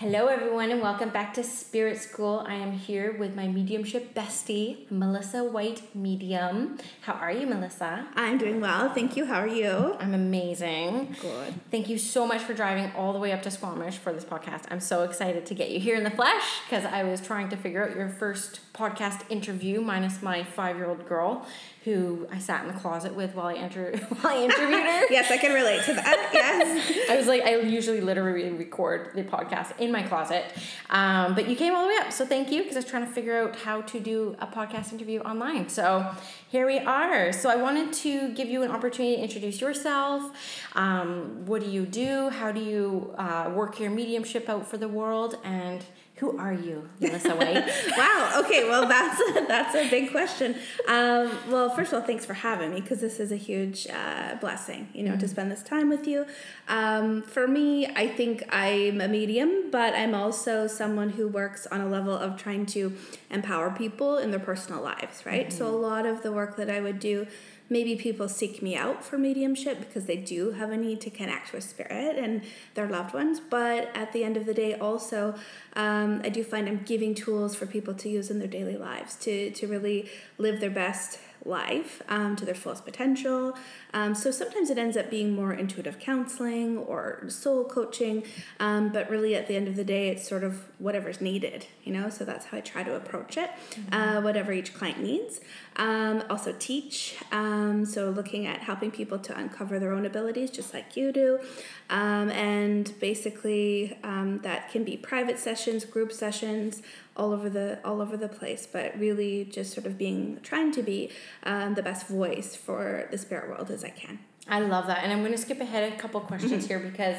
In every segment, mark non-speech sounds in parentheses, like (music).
Hello, everyone, and welcome back to Spirit School. I am here with my mediumship bestie, Melissa White Medium. How are you, Melissa? I'm doing well. Thank you. How are you? I'm amazing. Good. Thank you so much for driving all the way up to Squamish for this podcast. I'm so excited to get you here in the flesh because I was trying to figure out your first podcast interview, minus my five year old girl who I sat in the closet with while I enter (laughs) while I interviewed her. (laughs) yes, I can relate to that. Yes. (laughs) I was like, I usually literally record the podcast in my closet, um, but you came all the way up, so thank you because I was trying to figure out how to do a podcast interview online. So here we are. So I wanted to give you an opportunity to introduce yourself. Um, what do you do? How do you uh, work your mediumship out for the world? And who are you, Melissa White? (laughs) wow. Okay. Well, that's a, (laughs) that's a big question. Um, well, first of all, thanks for having me because this is a huge uh, blessing, you know, mm-hmm. to spend this time with you. Um, for me, I think I'm a medium, but I'm also someone who works on a level of trying to empower people in their personal lives, right? Mm-hmm. So a lot of the work that I would do maybe people seek me out for mediumship because they do have a need to connect with spirit and their loved ones. But at the end of the day, also, um, I do find I'm giving tools for people to use in their daily lives to, to really live their best life um, to their fullest potential. Um, so sometimes it ends up being more intuitive counseling or soul coaching, um, but really at the end of the day, it's sort of whatever's needed, you know? So that's how I try to approach it, mm-hmm. uh, whatever each client needs. Um, also, teach. Um, so looking at helping people to uncover their own abilities, just like you do. Um, and basically, that can be private sessions, group sessions, all over the all over the place but really just sort of being trying to be um, the best voice for the spirit world as i can i love that and i'm going to skip ahead a couple questions (laughs) here because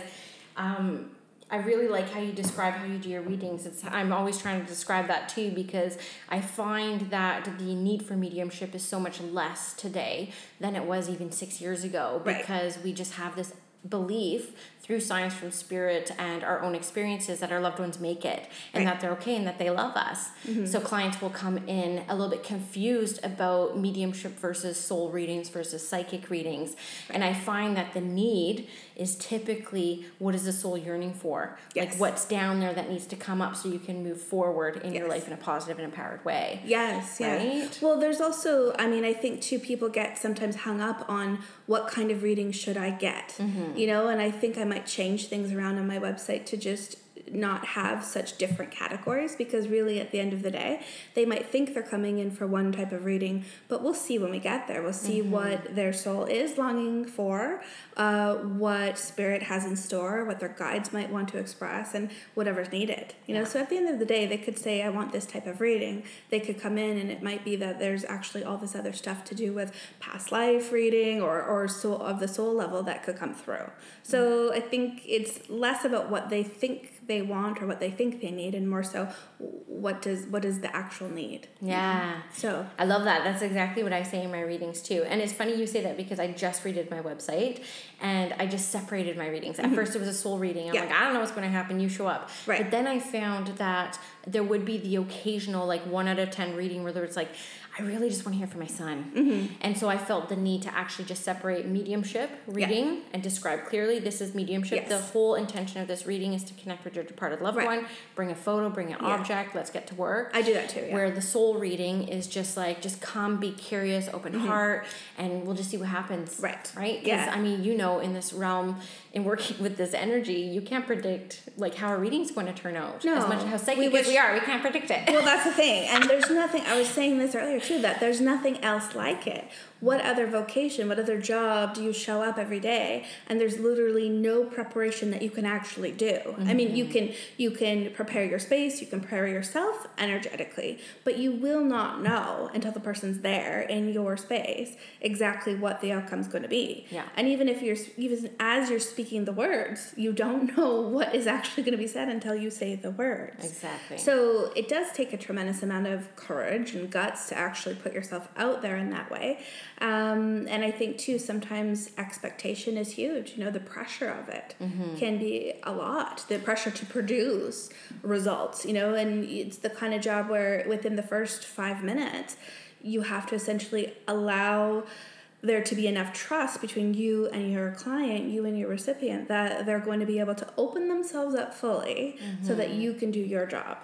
um, I really like how you describe how you do your readings. It's I'm always trying to describe that too because I find that the need for mediumship is so much less today than it was even six years ago because right. we just have this belief through science from spirit and our own experiences that our loved ones make it and right. that they're okay and that they love us. Mm-hmm. So clients will come in a little bit confused about mediumship versus soul readings versus psychic readings. And I find that the need is typically what is the soul yearning for? Yes. Like what's down there that needs to come up so you can move forward in yes. your life in a positive and empowered way. Yes, right? yeah. Well, there's also, I mean, I think too, people get sometimes hung up on what kind of reading should I get, mm-hmm. you know, and I think I might change things around on my website to just not have such different categories because really at the end of the day they might think they're coming in for one type of reading but we'll see when we get there. We'll see mm-hmm. what their soul is longing for uh, what spirit has in store what their guides might want to express and whatever's needed you know? So at the end of the day they could say i want this type of reading. They could come in and it might be that there's actually all this other stuff to do with past life reading or, or soul of the soul level that could come through. So mm-hmm. i think it's less about what they think they want or what they think they need and more so what does what is the actual need? Yeah. So. I love that. That's exactly what i say in my readings too. And it's funny you say that because i just redid my website and i just separated my readings. At mm-hmm. first it was a soul reading. I'm yeah. like i don't know what's going to happen. You show up. Right. But then i found that there would be the occasional like one out of ten reading where there was like I really just want to hear from my son. Mm-hmm. And so I felt the need to actually just separate mediumship, reading, yeah. and describe clearly this is mediumship. Yes. The whole intention of this reading is to connect with your departed loved right. one, bring a photo, bring an yeah. object, let's get to work. I do that too. Yeah. Where the soul reading is just like, just come, be curious, open mm-hmm. heart, and we'll just see what happens. Right. Right? Yeah. I mean, you know, in this realm, in working with this energy, you can't predict like how a reading's going to turn out. No. As much as how psychic we, wish, we are, we can't predict it. Well, that's the thing. And there's nothing, I was saying this earlier too, that there's nothing else like it What other vocation, what other job do you show up every day and there's literally no preparation that you can actually do? Mm-hmm. I mean, you mm-hmm. can you can prepare your space, you can prepare yourself energetically, but you will not know until the person's there in your space exactly what the outcome's going to be. Yeah. And even if you're even as you're speaking the words, you don't (laughs) know what is actually going to be said until you say the words. Exactly. So it does take a tremendous amount of courage and guts to actually put yourself out there in that way. Um, and I think too sometimes expectation is huge. You know, the pressure of it mm-hmm. can be a lot. The pressure to produce results. You know, and it's the kind of job where within the first five minutes you have to essentially allow there to be enough trust between you and your client, you and your recipient, that they're going to be able to open themselves up fully mm-hmm. so that mm-hmm. you can do your job.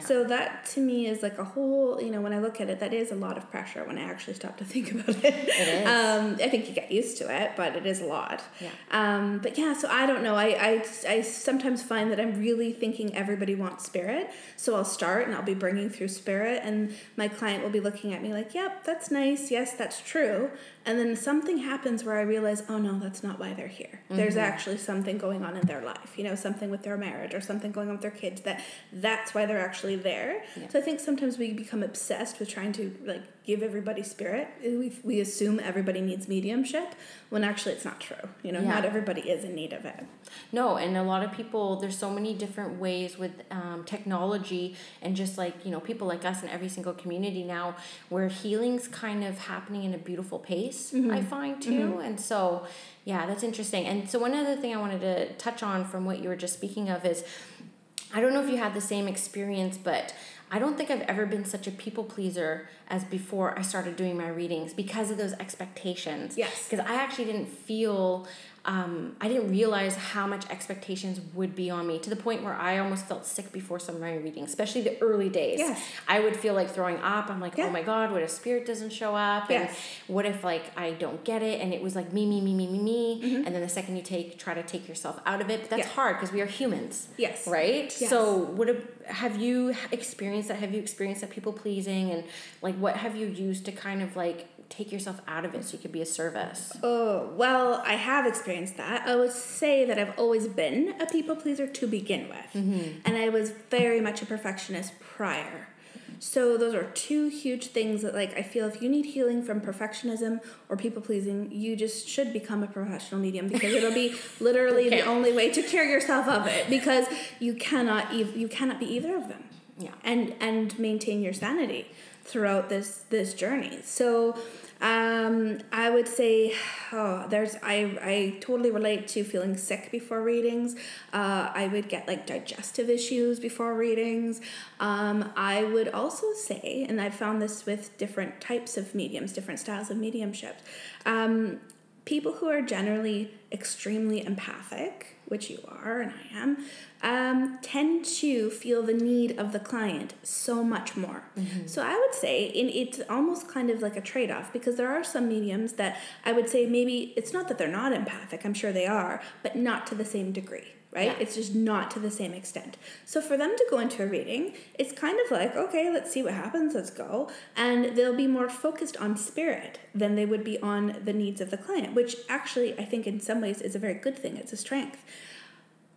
So that to me is like a whole, you know, when I look at it, that is a lot of pressure when I actually stop to (laughs) think about it. It is. Um, I think you get used to it, but it is a lot. Yeah. Um, but yeah, so I don't know. I, I, I sometimes find that I'm really thinking everybody wants spirit. So I'll start and I'll be bringing through spirit, and my client will be looking at me like, yep, that's nice. Yes, that's true. And then something happens where I realize, oh no, that's not why they're here. Mm-hmm. There's actually something going on in their life, you know, something with their marriage or something going on with their kids that that's why they're actually there. Yeah. So I think sometimes we become obsessed with trying to like give everybody spirit. We, we assume everybody needs mediumship when actually it's not true. You know, yeah. not everybody is in need of it. No, and a lot of people, there's so many different ways with um, technology and just like, you know, people like us in every single community now where healing's kind of happening in a beautiful pace, mm-hmm. I find too. Mm-hmm. And so, yeah, that's interesting. And so, one other thing I wanted to touch on from what you were just speaking of is I don't know if you had the same experience, but I don't think I've ever been such a people pleaser as before I started doing my readings because of those expectations. Yes. Because I actually didn't feel um, I didn't realize how much expectations would be on me to the point where I almost felt sick before some of my readings, especially the early days. Yes. I would feel like throwing up. I'm like, oh yeah. oh my God, what if spirit doesn't show up? Yes. And what if like I don't get it? And it was like me, me, me, me, me, me. Mm-hmm. And then the second you take, try to take yourself out of it. But that's yeah. hard because we are humans. Yes. Right? Yes. So what have you experienced that? Have you experienced that people pleasing? And like what have you used to kind of like take yourself out of it so you could be a service? Oh, well, I have experienced that. I would say that I've always been a people pleaser to begin with. Mm-hmm. And I was very much a perfectionist prior. So those are two huge things that like I feel if you need healing from perfectionism or people pleasing, you just should become a professional medium because it'll be (laughs) literally okay. the only way to cure yourself of it because you cannot ev- you cannot be either of them. Yeah. And and maintain your sanity throughout this this journey. So um, I would say, (sighs) oh, there's I I totally relate to feeling sick before readings. Uh, I would get like digestive issues before readings. Um, I would also say, and I've found this with different types of mediums, different styles of mediumship. Um, people who are generally extremely empathic, which you are and I am, um, tend to feel the need of the client so much more. Mm-hmm. So I would say in, it's almost kind of like a trade off because there are some mediums that I would say maybe it's not that they're not empathic, I'm sure they are, but not to the same degree. Right? Yeah. It's just not to the same extent. So for them to go into a reading, it's kind of like, okay, let's see what happens, let's go. And they'll be more focused on spirit than they would be on the needs of the client, which actually I think in some ways is a very good thing. It's a strength.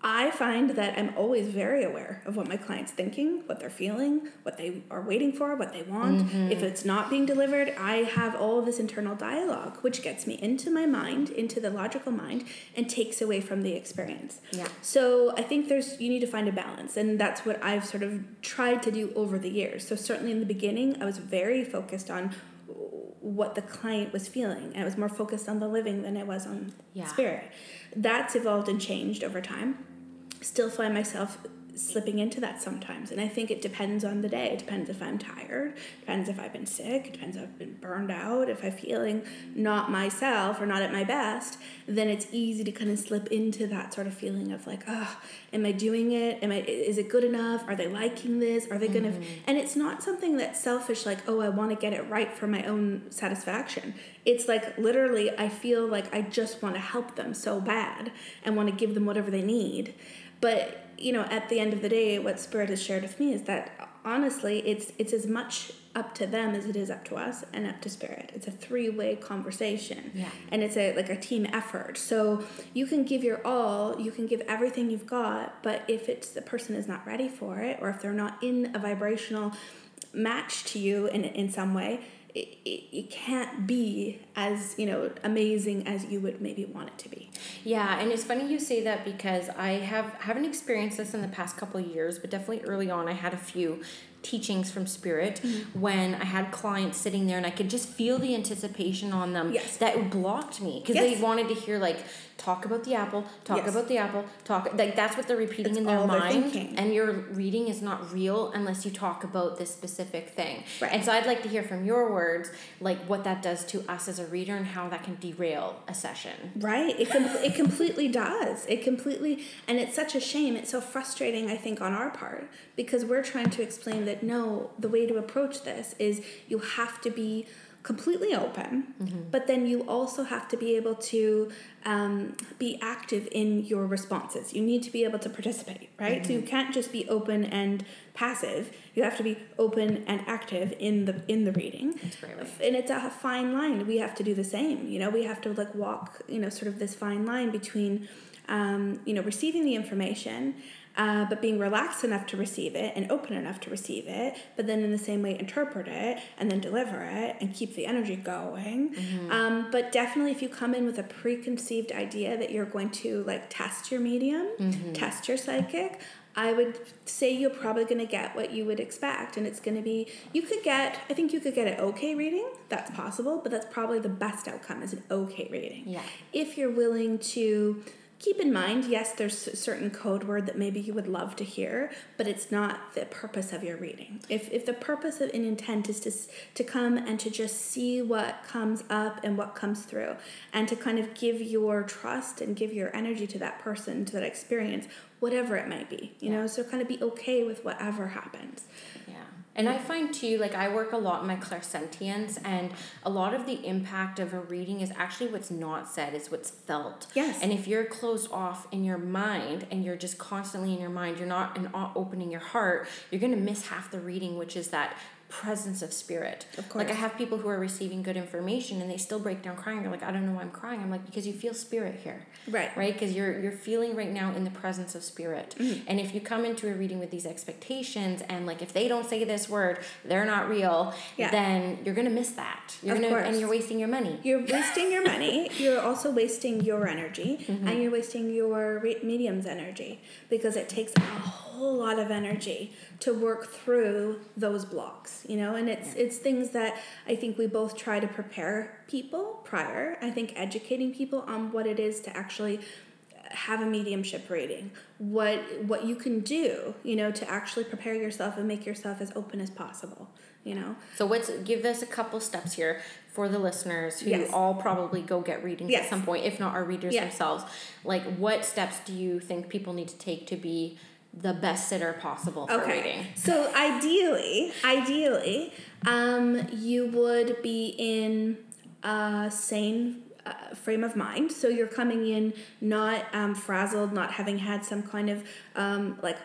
I find that I'm always very aware of what my client's thinking, what they're feeling, what they are waiting for, what they want. Mm-hmm. If it's not being delivered, I have all this internal dialogue, which gets me into my mind, into the logical mind, and takes away from the experience. Yeah. So I think there's you need to find a balance, and that's what I've sort of tried to do over the years. So certainly in the beginning, I was very focused on what the client was feeling. And I was more focused on the living than I was on yeah. spirit. That's evolved and changed over time still find myself slipping into that sometimes. And I think it depends on the day. It depends if I'm tired, depends if I've been sick, it depends if I've been burned out, if I'm feeling not myself or not at my best, then it's easy to kind of slip into that sort of feeling of like, oh, am I doing it? Am I is it good enough? Are they liking this? Are they mm-hmm. gonna and it's not something that's selfish like, oh, I want to get it right for my own satisfaction. It's like literally I feel like I just want to help them so bad and want to give them whatever they need but, you know, at the end of the day, what Spirit has shared with me is that honestly, it's it's as much up to them as it is up to us and up to spirit. It's a three-way conversation. Yeah. And it's a like a team effort. So you can give your all, you can give everything you've got, but if it's the person is not ready for it or if they're not in a vibrational match to you in in some way, it, it, it can't be as you know amazing as you would maybe want it to be Yeah, and it's funny you say that because I have haven't experienced this in the past couple of years, but definitely early on I had a few teachings from spirit Mm-hmm. when I had clients sitting there and I could just feel the anticipation on them Yes. that blocked me because Yes. they wanted to hear like talk about the apple, talk Yes. about the apple, talk like that's what they're repeating It's in their mind and your reading is not real unless you talk about this specific thing. Right. And so I'd like to hear from your words like what that does to us as a reader and how that can derail a session. Right. It com- it completely does. It completely and it's such a shame. It's so frustrating I think on our part because we're trying to explain that no, the way to approach this is you have to be completely open, but then you also have to be able to um, be active in your responses. You need to be able to participate, right? So you can't just be open and passive. You have to be open and active in the in the reading That's a great way. and it's a fine line we have to do the same you know we have to like walk you know sort of this fine line between um, you know receiving the information uh, but being relaxed enough to receive it and open enough to receive it but then in the same way interpret it and then deliver it and keep the energy going um, but definitely if you come in with a preconceived idea that you're going to like test your medium test your psychic I would say you're probably going to get what you would expect, and it's going to be you could get. I think you could get an okay reading. That's possible, but that's probably the best outcome is an okay reading. Yeah. If you're willing to keep in mind, yes, there's a certain code word that maybe you would love to hear, but it's not the purpose of your reading. If if the purpose of an intent is to to come and to just see what comes up and what comes through, and to kind of give your trust and give your energy to that person, to that experience, whatever it might be, you know, so kind of be okay with whatever happens. And I find too, like I work a lot in my clairsentience, and a lot of the impact of a reading is actually what's not said, is what's felt. Yes. And if you're closed off in your mind and you're just constantly in your mind, you're not not opening your heart, you're gonna miss half the reading, which is that presence of spirit. Of Like I have people who are receiving good information and they still break down crying. They're like, I don't know why I'm crying. I'm like, because you feel spirit here Right. right because you're you're feeling right now in the presence of spirit Mm-hmm. and if you come into a reading with these expectations and like if they don't say this word they're not real Yeah. then you're gonna miss that you're Of gonna and you're wasting your money You're wasting your money. (laughs) You're also wasting your energy, Mm-hmm. and you're wasting your re- medium's energy because it takes a whole lot of energy to work through those blocks. You know, and it's it's things that I think we both try to prepare people prior. I think educating people on what it is to actually have a mediumship reading what what you can do you know to actually prepare yourself and make yourself as open as possible you know so what's give us a couple steps here for the listeners who Yes. all probably go get readings Yes. at some point if not our readers Yeah. themselves like what steps do you think people need to take to be the best sitter possible for reading So ideally, ideally, um, you would be in a sane uh, frame of mind. So you're coming in not um, frazzled, not having had some kind of um, like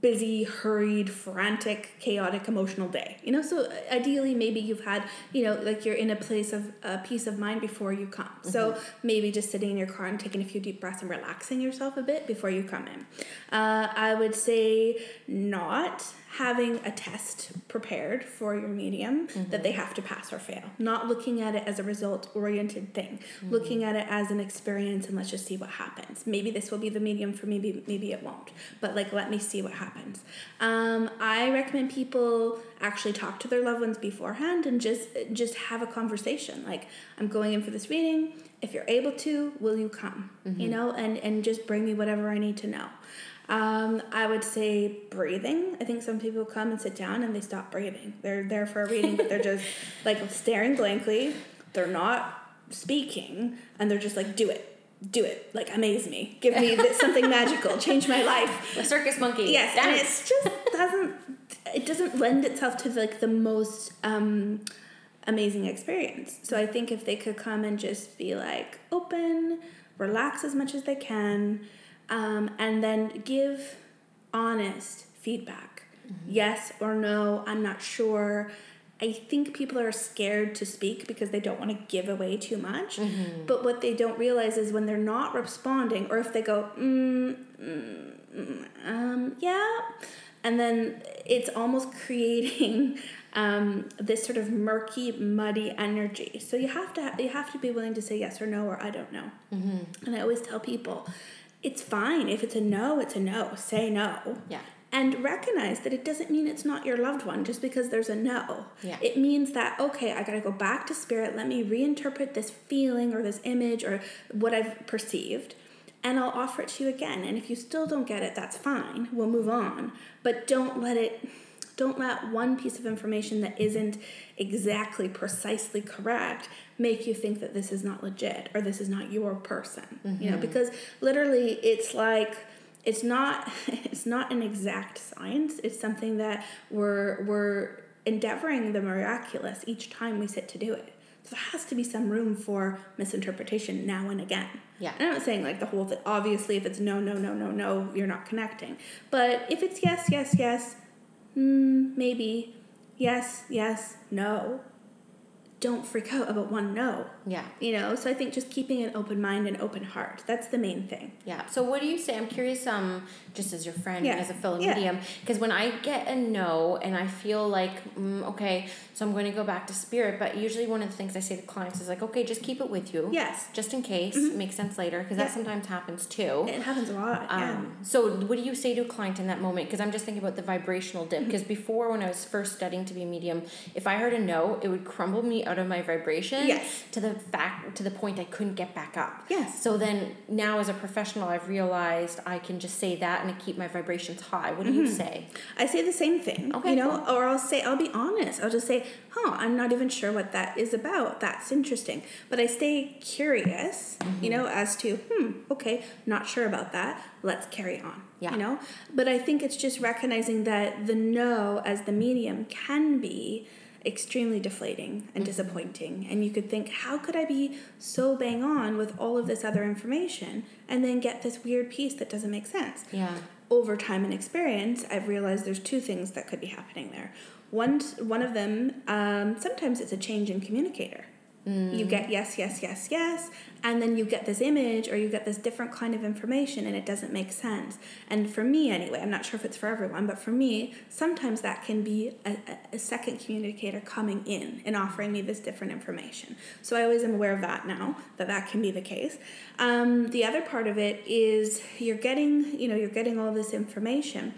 busy, hurried, frantic, chaotic, emotional day. You know, so ideally, maybe you've had, you know, like you're in a place of uh, peace of mind before you come. So maybe just sitting in your car and taking a few deep breaths and relaxing yourself a bit before you come in. Uh, I would say not having a test prepared for your medium that they have to pass or fail. Not looking at it as a result oriented thing. Looking at it as an experience and let's just see what happens. Maybe this will be the medium for me, maybe, maybe it won't. But like, let me see what happens. Um, I recommend people actually talk to their loved ones beforehand and just just have a conversation. Like, I'm going in for this reading. If you're able to, will you come? You know, and and just bring me whatever I need to know. Um, I would say breathing. I think some people come and sit down and they stop breathing. They're there for a reading, but they're just (laughs) like staring blankly. They're not speaking, and they're just like, "Do it, do it! Like amaze me, give me this, something (laughs) magical, change my life." the circus monkey Yes, and dance. it just doesn't. It doesn't lend itself to like the most um, amazing experience. So I think if they could come and just be like open, relax as much as they can, um, and then give honest feedback. yes or no, I'm not sure. I think people are scared to speak because they don't want to give away too much. Mm-hmm. But what they don't realize is when they're not responding, or if they go, mm, mm, mm, um, yeah, and then it's almost (laughs) creating um, this sort of murky, muddy energy. So you have to you have to be willing to say yes or no or I don't know. Mm-hmm. And I always tell people, it's fine if it's a no, it's a no. Say no. Yeah. And recognize that it doesn't mean it's not your loved one just because there's a no. Yeah. It means that, okay, I gotta go back to spirit, let me reinterpret this feeling or this image or what I've perceived, and I'll offer it to you again. And if you still don't get it, that's fine. We'll move on. But don't let it don't let one piece of information that isn't exactly precisely correct make you think that this is not legit or this is not your person. You know, mm-hmm. because literally it's like it's not (laughs) it's not an exact science. It's something that we're we're endeavoring the miraculous each time we sit to do it. So there has to be some room for misinterpretation now and again. Yeah. And I'm not saying like the whole thing. Obviously, if it's no, no, no, no, no, you're not connecting. But if it's yes, yes, yes, mm, maybe, yes, yes, no, don't freak out about one no. Yeah. You know, so I think just keeping an open mind and open heart. That's the main thing. Yeah. So what do you say? I'm curious, um, just as your friend Yeah. as a fellow Yeah. medium, because when I get a no and I feel like, mm, okay, so I'm going to go back to spirit, but usually one of the things I say to clients is like, okay, just keep it with you. Yes. Just in case, makes sense later, because Yeah. that sometimes happens too. It happens a lot. yeah. Um, so what do you say to a client in that moment? Because I'm just thinking about the vibrational dip. Because before, when I was first studying to be a medium, if I heard a no, it would crumble me out of my vibration. Yes. To the fact, to the point I couldn't get back up. Yes. So then now, as a professional, I've realized I can just say that and keep my vibrations high. What do you say? I say the same thing, Okay, you know, or I'll say, I'll be honest. I'll just say, huh, I'm not even sure what that is about. That's interesting. But I stay curious, you know, as to, hmm, okay, not sure about that. Let's carry on, Yeah. you know? But I think it's just recognizing that the no as the medium can be extremely deflating and disappointing. And you could think, how could I be so bang on with all of this other information and then get this weird piece that doesn't make sense? Yeah. over time and experience, I've realized there's two things that could be happening there. One, one of them, um, sometimes it's a change in communicator. You get yes, yes, yes, yes, and then you get this image or you get this different kind of information and it doesn't make sense. And for me, anyway, I'm not sure if it's for everyone, but for me, sometimes that can be a, a- a second communicator coming in and offering me this different information. So I always am aware of that now, that that can be the case. Um, the other part of it is you're getting, you know, you're getting all this information.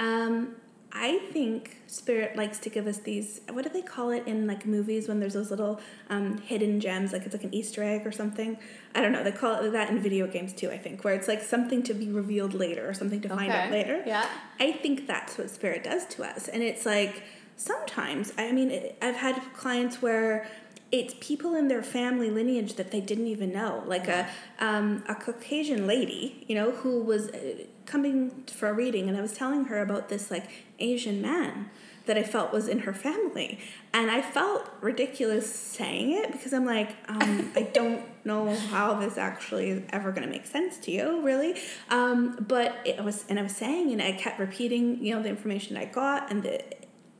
Um, I think Spirit likes to give us these. What do they call it in like movies when there's those little um, hidden gems, like it's like an Easter egg or something? I don't know. They call it that in video games too. I think where it's like something to be revealed later or something to find out later. Yeah. I think that's what Spirit does to us, and it's like sometimes. I mean, it, I've had clients where it's people in their family lineage that they didn't even know, like a um, a Caucasian lady, you know, who was uh, coming for a reading, and I was telling her about this like Asian man that I felt was in her family, and I felt ridiculous saying it because I'm like, um, I (laughs) don't know how this actually is ever going to make sense to you, really. Um, but it was, and I was saying, and I kept repeating, you know, the information I got, and the,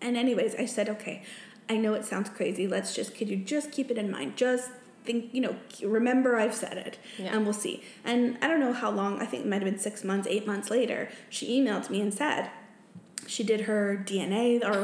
and anyways, I said, okay, I know it sounds crazy. Let's just, could you just keep it in mind? Just think, you know, remember I've said it, Yeah. and we'll see. And I don't know how long. I think it might have been six months, eight months later. She emailed me and said she did her DNA or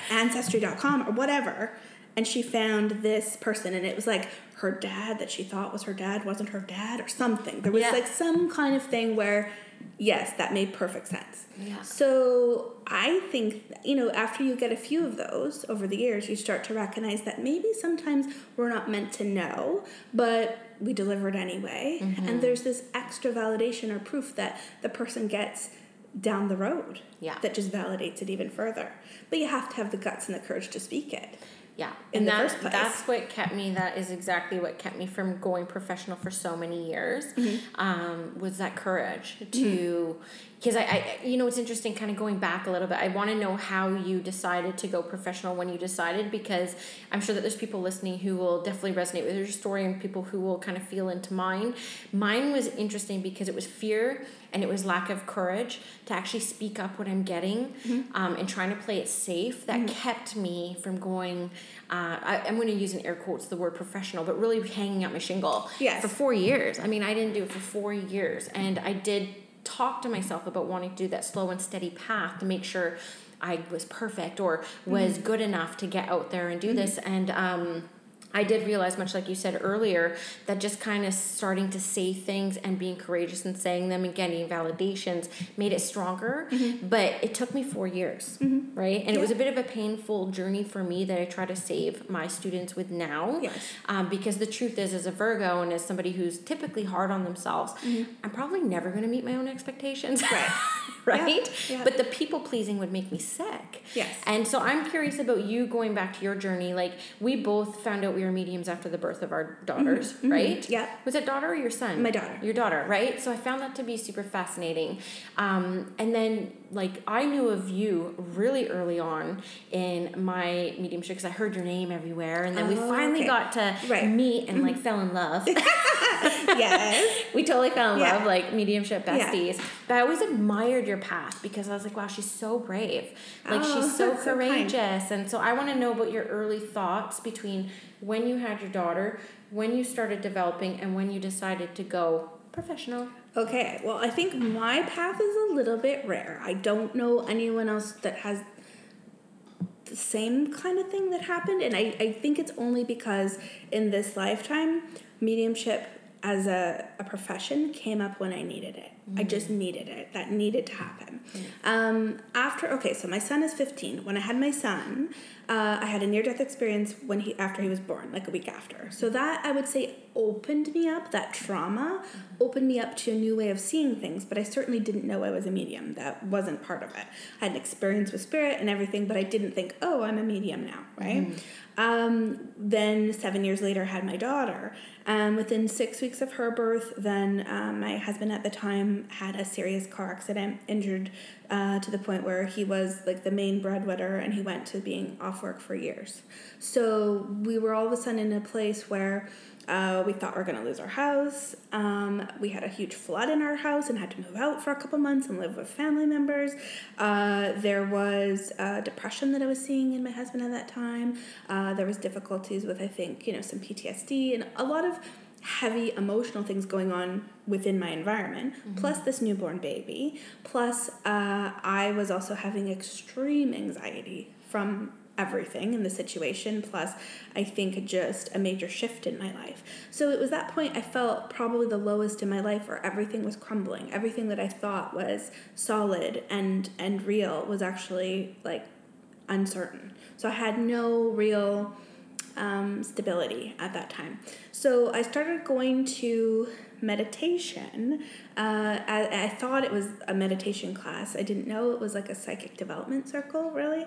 (laughs) ancestry.com or whatever, and she found this person, and it was like her dad that she thought was her dad wasn't her dad or something. There was Yeah. like some kind of thing where, yes, that made perfect sense. Yeah. So I think you know after you get a few of those over the years, you start to recognize that maybe sometimes we're not meant to know, but we delivered anyway, Mm-hmm. and there's this extra validation or proof that the person gets down the road Yeah. that just validates it even further. But you have to have the guts and the courage to speak it. Yeah, in and the that, first place. that's what kept me. That is exactly what kept me from going professional for so many years. Um, was that courage to, because I, I, you know, it's interesting. Kind of going back a little bit. I want to know how you decided to go professional when you decided, because I'm sure that there's people listening who will definitely resonate with your story, and people who will kind of feel into mine. Mine was interesting because it was fear and it was lack of courage to actually speak up what I'm getting Mm-hmm. um, and trying to play it safe that kept me from going. Uh, I, I'm going to use in air quotes the word professional, but really hanging out my shingle Yes. for four years. I mean, I didn't do it for four years, and I did talk to myself about wanting to do that slow and steady path to make sure I was perfect or was good enough to get out there and do this. And um, I did realize, much like you said earlier, that just kind of starting to say things and being courageous and saying them and getting validations made it stronger. Mm-hmm. But it took me four years, mm-hmm. right? And it was a bit of a painful journey for me that I try to save my students with now. Yes. Um, because the truth is, as a Virgo and as somebody who's typically hard on themselves, mm-hmm. I'm probably never going to meet my own expectations. Right. (laughs) right? Yeah, yeah. But the people pleasing would make me sick. Yes. And so I'm curious about you going back to your journey. Like, we both found out we were mediums after the birth of our daughters, right? Mm-hmm. Yeah. Was it daughter or your son? My daughter. Your daughter, right? So I found that to be super fascinating. Um, and then, like, I knew of you really early on in my mediumship because I heard your name everywhere. And then we Oh, finally okay. got to Right. Mm-hmm. meet and, like, fell in love. (laughs) yes. (laughs) we totally fell in Yeah. love, like mediumship Yeah. besties. But I always admired your path because I was like, wow, she's so brave. Like Oh, she's so that's so courageous. and so I want to know about your early thoughts between when you had your daughter, when you started developing, and when you decided to go professional. Okay, well, I think my path is a little bit rare. I don't know anyone else that has the same kind of thing that happened, and I, I think it's only because in this lifetime, mediumship as a, a profession came up when I needed it. I just needed it. That needed to happen. Um, after okay, so my son is fifteen. When I had my son, uh, I had a near death experience when he after he was born, like a week after. So that I would say opened me up. That trauma opened me up to a new way of seeing things. But I certainly didn't know I was a medium. That wasn't part of it. I had an experience with spirit and everything, but I didn't think, oh, I'm a medium now, right? Um, then seven years later, had my daughter. Um, within six weeks of her birth, then um, my husband at the time had a serious car accident, injured uh, to the point where he was like the main breadwinner and he went to being off work for years. So we were all of a sudden in a place where uh, we thought we were going to lose our house. Um, we had a huge flood in our house and had to move out for a couple months and live with family members. Uh, there was uh, depression that I was seeing in my husband at that time. Uh, there was difficulties with, I think, you know, some PTSD and a lot of heavy emotional things going on within my environment, plus this newborn baby, plus uh, I was also having extreme anxiety from everything in the situation, plus I think just a major shift in my life. So it was that point I felt probably the lowest in my life where everything was crumbling. Everything that I thought was solid and and real was actually like uncertain. So I had no real um, stability at that time. So I started going to meditation. Uh, I, I thought it was a meditation class. I didn't know it was like a psychic development circle, really.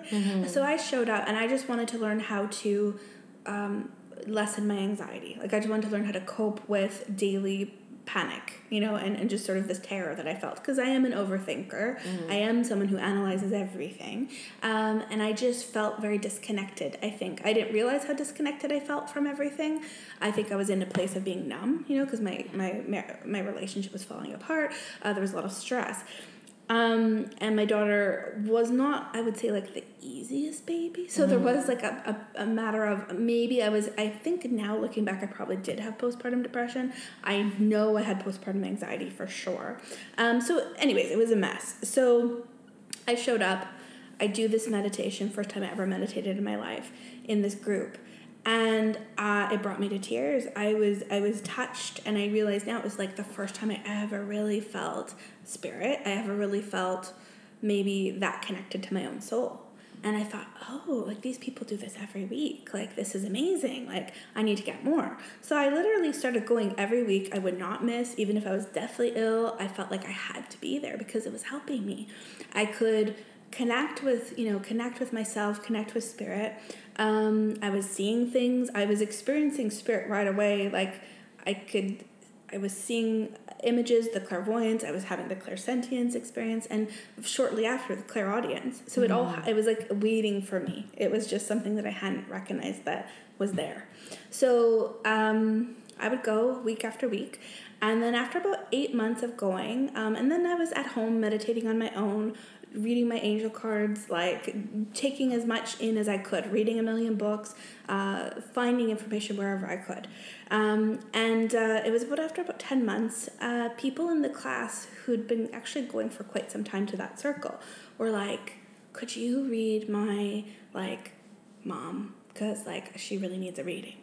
So I showed up and I just wanted to learn how to um, lessen my anxiety. Like I just wanted to learn how to cope with daily panic, you know, and, and just sort of this terror that I felt. Because I am an overthinker. I am someone who analyzes everything. Um, and I just felt very disconnected, I think. I didn't realize how disconnected I felt from everything. I think I was in a place of being numb, you know, because my, my, my relationship was falling apart. Uh, there was a lot of stress. Um, and my daughter was not, I would say, like the easiest baby. So there was like a, a, a matter of maybe I was, I think now looking back, I probably did have postpartum depression. I know I had postpartum anxiety for sure. Um, so, anyways, it was a mess. So I showed up. I do this meditation, first time I ever meditated in my life, in this group and uh, it brought me to tears. I was I was touched, and I realized now it was like the first time I ever really felt spirit. I ever really felt maybe that connected to my own soul. And I thought, oh, like these people do this every week. Like this is amazing. Like I need to get more. So I literally started going every week. I would not miss, even if I was deathly ill. I felt like I had to be there because it was helping me. I could connect with you know connect with myself connect with spirit. Um, i was seeing things i was experiencing spirit right away like i could i was seeing images the clairvoyance i was having the clairsentience experience and shortly after the clairaudience. So it all it was like waiting for me. It was just something that i hadn't recognized that was there. So um, I would go week after week. And then after about eight months of going, um, and then I was at home meditating on my own, reading my angel cards, like taking as much in as I could, reading a million books, uh, finding information wherever I could. Um, and uh, it was about after about 10 months, uh, people in the class who'd been actually going for quite some time to that circle were like, could you read my, like, mom? Because, like, she really needs a reading.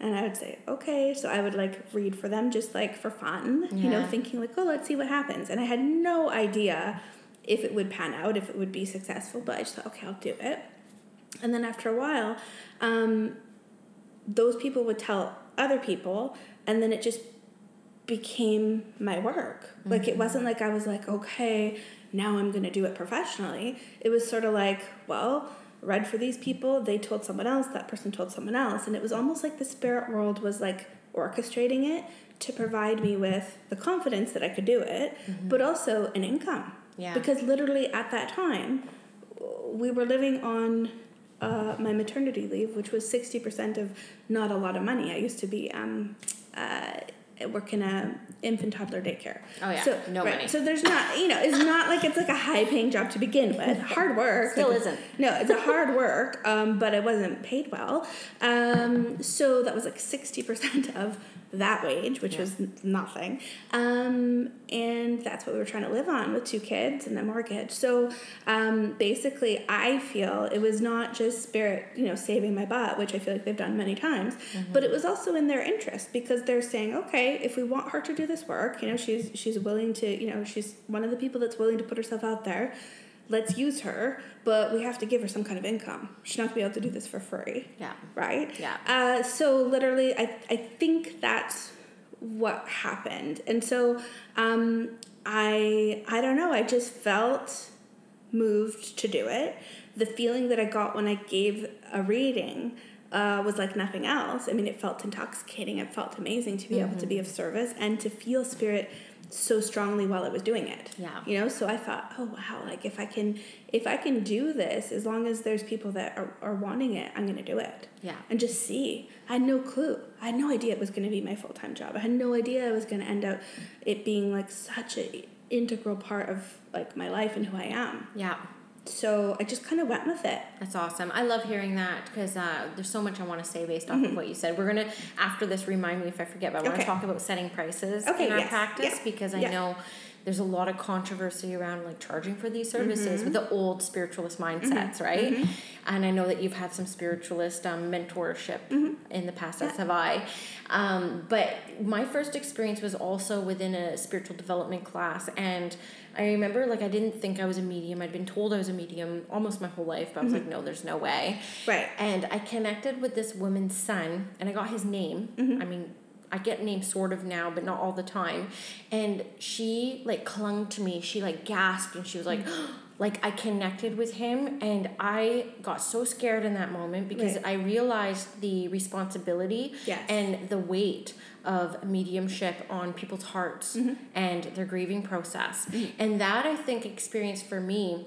And I would say, okay. So I would like read for them just like for fun, yeah. you know, thinking like, oh, let's see what happens. And I had no idea if it would pan out, if it would be successful, but I just thought, okay, I'll do it. And then after a while, um, those people would tell other people, and then it just became my work. Mm-hmm. Like it wasn't like I was like, okay, now I'm going to do it professionally. It was sort of like, well, read for these people, they told someone else, that person told someone else, and it was almost like the spirit world was like orchestrating it to provide me with the confidence that I could do it, mm-hmm. but also an income. Yeah. Because literally at that time, we were living on uh, my maternity leave, which was 60% of not a lot of money. I used to be um, uh, work in a infant toddler daycare. Oh yeah, so, no right, money. So there's not, you know, it's not like it's like a high paying job to begin with. (laughs) Hard work. Still like, isn't. No, it's a hard work, um, but it wasn't paid well. Um, so that was like 60% of that wage, which yeah. was nothing. Um, and that's what we were trying to live on with two kids and a mortgage. So um, basically, I feel it was not just Spirit, you know, saving my butt, which I feel like they've done many times, mm-hmm. but it was also in their interest because they're saying, okay, if we want her to do this work, you know, she's she's willing to, you know, she's one of the people that's willing to put herself out there let's use her, but we have to give her some kind of income. She's not gonna be able to do this for free. Yeah. Right? Yeah. Uh, so literally, I, I think that's what happened. And so um, I, I don't know, I just felt moved to do it. The feeling that I got when I gave a reading uh, was like nothing else. I mean, it felt intoxicating. It felt amazing to be mm-hmm. able to be mm-hmm. of service and to feel spirit so strongly while I was doing it. Yeah. You know, so I thought, oh wow, like if I can if I can do this, as long as there's people that are, are wanting it, I'm gonna do it. Yeah. And just see. I had no clue. I had no idea it was gonna be my full time job. I had no idea I was gonna end up it being like such a integral part of like my life and who I am. Yeah so I just kind of went with it. That's awesome. I love hearing that because uh, there's so much I want to say based off mm-hmm. of what you said. We're gonna after this remind me if I forget, but I want to talk about setting prices okay, in our yes. practice yeah. because I yeah. know there's a lot of controversy around like charging for these services mm-hmm. with the old spiritualist mindsets, mm-hmm. right? Mm-hmm. And I know that you've had some spiritualist um, mentorship mm-hmm. in the past, as have I. Um, but my first experience was also within a spiritual development class, and I remember like I didn't think I was a medium. I'd been told I was a medium almost my whole life, but I was like, mm-hmm. no, there's no way. Right. And I connected with this woman's son, and I got his name. Mm-hmm. I mean, I get names sort of now, but not all the time. And she like clung to me. She like gasped and she was like, (gasps) (gasps) (gasps) like I connected with him and I got so scared in that moment because right. I realized the responsibility yes. and the weight of mediumship on people's hearts mm-hmm. and their grieving process. Mm-hmm. And that I think experience for me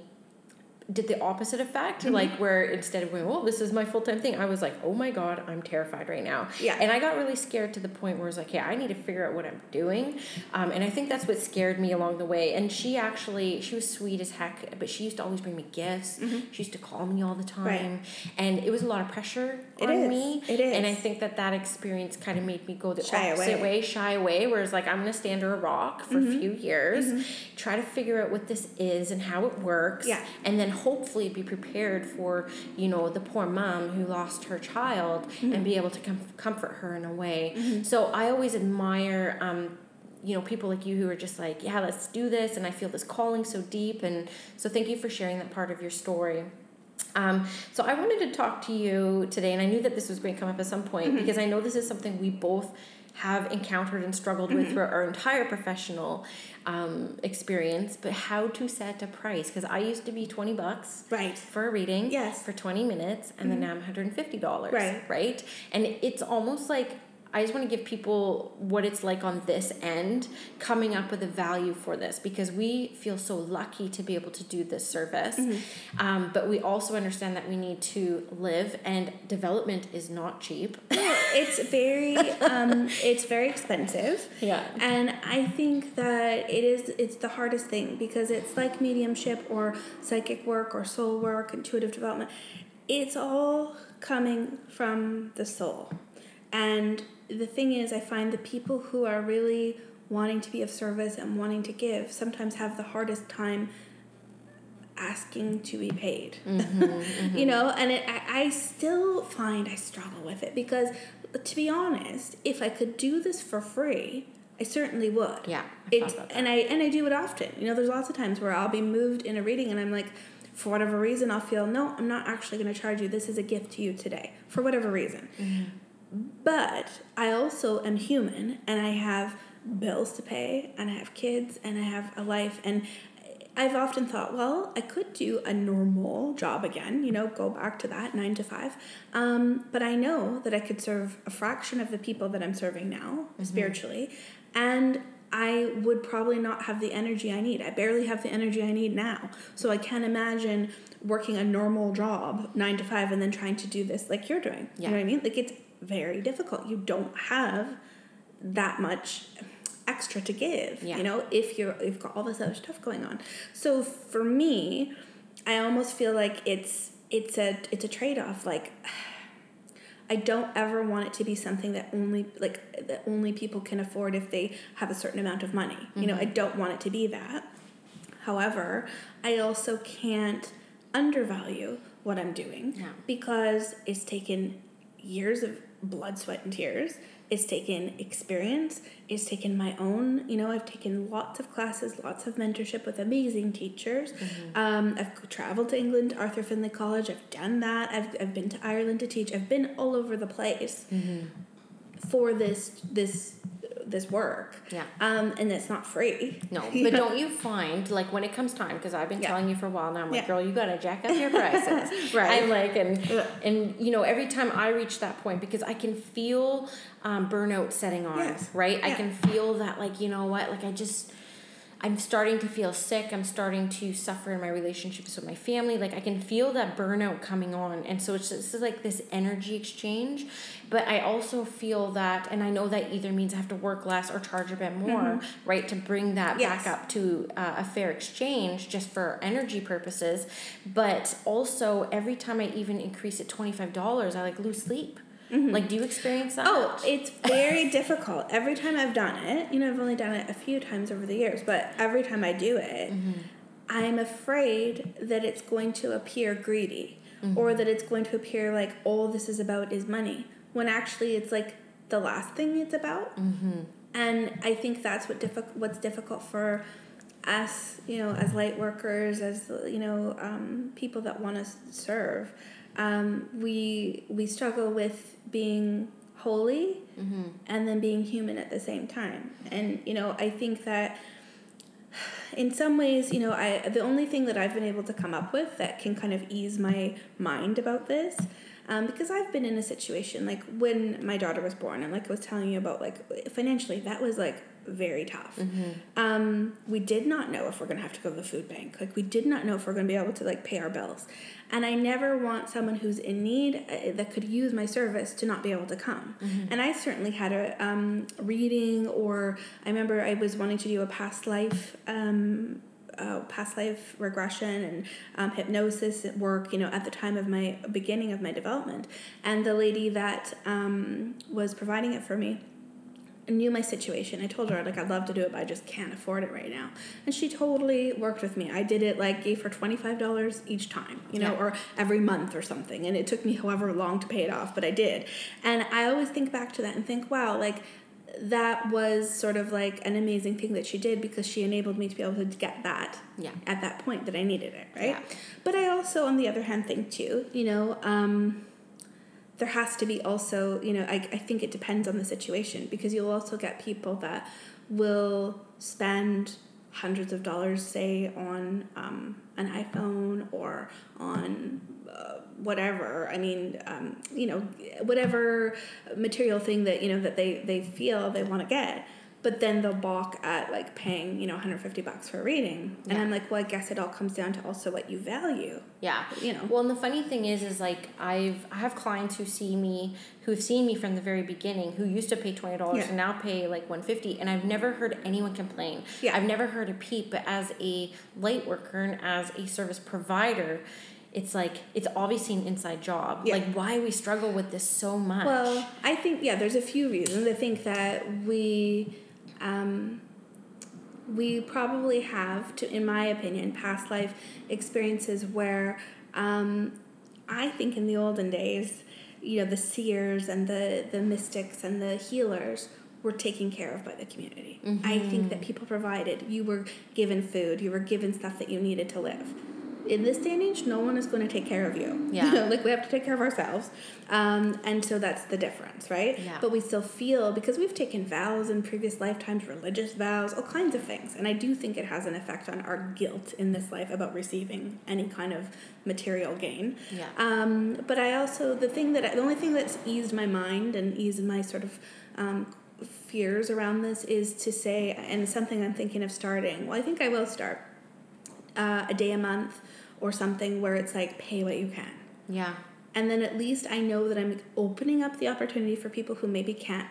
did the opposite effect mm-hmm. like where instead of going well, this is my full-time thing i was like oh my god i'm terrified right now yeah and i got really scared to the point where i was like yeah i need to figure out what i'm doing um, and i think that's what scared me along the way and she actually she was sweet as heck but she used to always bring me gifts mm-hmm. she used to call me all the time right. and it was a lot of pressure it on is. me it is and i think that that experience kind of made me go the shy opposite away. way shy away whereas like i'm gonna stand under a rock for mm-hmm. a few years mm-hmm. try to figure out what this is and how it works yeah and then hopefully be prepared for you know the poor mom who lost her child mm-hmm. and be able to com- comfort her in a way mm-hmm. so i always admire um, you know people like you who are just like yeah let's do this and i feel this calling so deep and so thank you for sharing that part of your story um, so I wanted to talk to you today, and I knew that this was going to come up at some point mm-hmm. because I know this is something we both have encountered and struggled mm-hmm. with throughout our entire professional um, experience, but how to set a price. Because I used to be 20 bucks right. for a reading yes. for 20 minutes, and mm-hmm. then now I'm $150. Right. Right. And it's almost like I just want to give people what it's like on this end, coming up with a value for this because we feel so lucky to be able to do this service. Mm-hmm. Um, but we also understand that we need to live, and development is not cheap. it's very um, it's very expensive. Yeah. And I think that it is it's the hardest thing because it's like mediumship or psychic work or soul work, intuitive development. It's all coming from the soul. And the thing is I find the people who are really wanting to be of service and wanting to give sometimes have the hardest time asking to be paid. Mm-hmm, (laughs) mm-hmm. you know, and it, I, I still find I struggle with it because, to be honest, if I could do this for free, I certainly would. Yeah, it, and I and I do it often. You know, there's lots of times where I'll be moved in a reading, and I'm like, for whatever reason, I'll feel no, I'm not actually going to charge you. This is a gift to you today, for whatever reason. Mm-hmm. But I also am human, and I have bills to pay, and I have kids, and I have a life, and I've often thought, well, I could do a normal job again, you know, go back to that nine to five. Um, but I know that I could serve a fraction of the people that I'm serving now mm-hmm. spiritually, and I would probably not have the energy I need. I barely have the energy I need now. So I can't imagine working a normal job nine to five and then trying to do this like you're doing. Yeah. You know what I mean? Like it's very difficult. You don't have that much extra to give yeah. you know if you're you've got all this other stuff going on so for me i almost feel like it's it's a it's a trade-off like I don't ever want it to be something that only like that only people can afford if they have a certain amount of money. Mm-hmm. You know, I mm-hmm. don't want it to be that. However, I also can't undervalue what I'm doing yeah. because it's taken years of blood, sweat, and tears. It's taken experience. It's taken my own you know i've taken lots of classes lots of mentorship with amazing teachers. Mm-hmm. um, i've traveled to england arthur findlay college. I've done that. I've, I've been to ireland to teach. I've been all over the place mm-hmm. for this this this work. Yeah. Um, and it's not free. No, (laughs) but don't you find like when it comes time because I've been yeah. telling you for a while now. I'm like, yeah. girl, you gotta jack up your prices, (laughs) right? I'm like, and yeah. and you know, every time I reach that point because I can feel um, burnout setting on, yes. right? I can feel that, like, you know what, like I just I'm starting to feel sick. I'm starting to suffer in my relationships with my family. Like I can feel that burnout coming on. And so it's just like this energy exchange. But I also feel that, and I know that either means I have to work less or charge a bit more, mm-hmm. right, to bring that yes. back up to uh, a fair exchange just for energy purposes. But also, every time I even increase it $25, I like lose sleep. Mm-hmm. Like, do you experience that? Oh, it's very (laughs) difficult. Every time I've done it, you know, I've only done it a few times over the years, but every time I do it, mm-hmm. I'm afraid that it's going to appear greedy mm-hmm. or that it's going to appear like all this is about is money, when actually it's like the last thing it's about. Mm-hmm. And I think that's what diffi- what's difficult for us, you know, as light workers, as you know, um, people that want to serve um, we we struggle with being holy mm-hmm. and then being human at the same time. And you know, I think that in some ways, you know, I the only thing that I've been able to come up with that can kind of ease my mind about this um, because I've been in a situation like when my daughter was born, and like I was telling you about, like financially, that was like very tough. Mm-hmm. Um, we did not know if we're gonna have to go to the food bank. Like we did not know if we're gonna be able to like pay our bills. And I never want someone who's in need uh, that could use my service to not be able to come. Mm-hmm. And I certainly had a um, reading, or I remember I was wanting to do a past life. Um, uh, past life regression and um, hypnosis work, you know, at the time of my beginning of my development. And the lady that um, was providing it for me knew my situation. I told her like I'd love to do it, but I just can't afford it right now. And she totally worked with me. I did it like gave her twenty five dollars each time, you know, yeah. or every month or something. And it took me however long to pay it off, but I did. And I always think back to that and think, wow, like that was sort of like an amazing thing that she did because she enabled me to be able to get that yeah. at that point that I needed it, right? Yeah. But I also, on the other hand, think too, you know, um, there has to be also, you know, I, I think it depends on the situation because you'll also get people that will spend hundreds of dollars, say, on um, an iPhone or on uh, whatever. I mean, um, you know, whatever material thing that you know that they they feel they want to get, but then they'll balk at like paying you know 150 bucks for a reading and Yeah. i'm like well i guess it all comes down to also what you value Yeah. You know. Well, and the funny thing is, is like I've I have clients who see me who've seen me from the very beginning who used to pay twenty dollars Yeah. and now pay like one fifty, and I've never heard anyone complain. Yeah. I've never heard a peep. But as a light worker and as a service provider. It's like it's obviously an inside job. Yeah. Like why we struggle with this so much. Well, I think yeah, there's a few reasons. I think that we um, we probably have to, in my opinion, past life experiences where um, I think in the olden days, you know, the seers and the the mystics and the healers were taken care of by the community. I think that people provided. You were given food. You were given stuff that you needed to live. In this day and age, no one is going to take care of you. Yeah. You (laughs) know, like we have to take care of ourselves. Um, and so that's the difference, right? Yeah. But we still feel because we've taken vows in previous lifetimes, religious vows, all kinds of things. And I do think it has an effect on our guilt in this life about receiving any kind of material gain. Yeah. Um, but I also the thing that I, the only thing that's eased my mind and eased my sort of um, fears around this is to say, and something I'm thinking of starting. Well, I think I will start uh, a day a month or something where it's like pay what you can. yeah. And then at least I know that I'm opening up the opportunity for people who maybe can't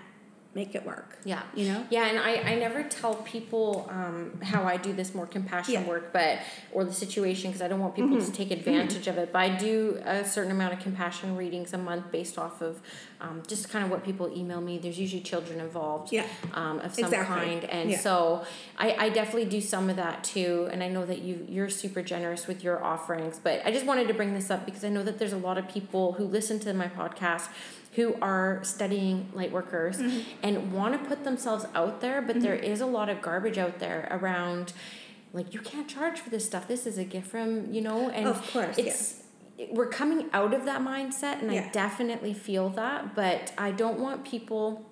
make it work. Yeah. You know? Yeah, and I, I never tell people um, how I do this more compassion Yeah. Mm-hmm. work, but or the situation because I don't want people to take advantage of it. But I do a certain amount of compassion readings a month based off of um, just kind of what people email me. There's usually children involved, Yeah. um, of some Exactly. kind, and Yeah. so I, I definitely do some of that too. And I know that you you're super generous with your offerings, but I just wanted to bring this up because I know that there's a lot of people who listen to my podcast who are studying light workers Mm-hmm. and want to put themselves out there, but there is a lot of garbage out there around like you can't charge for this stuff. This is a gift from, you know, and Of course, it's we're coming out of that mindset and I definitely feel that, but I don't want people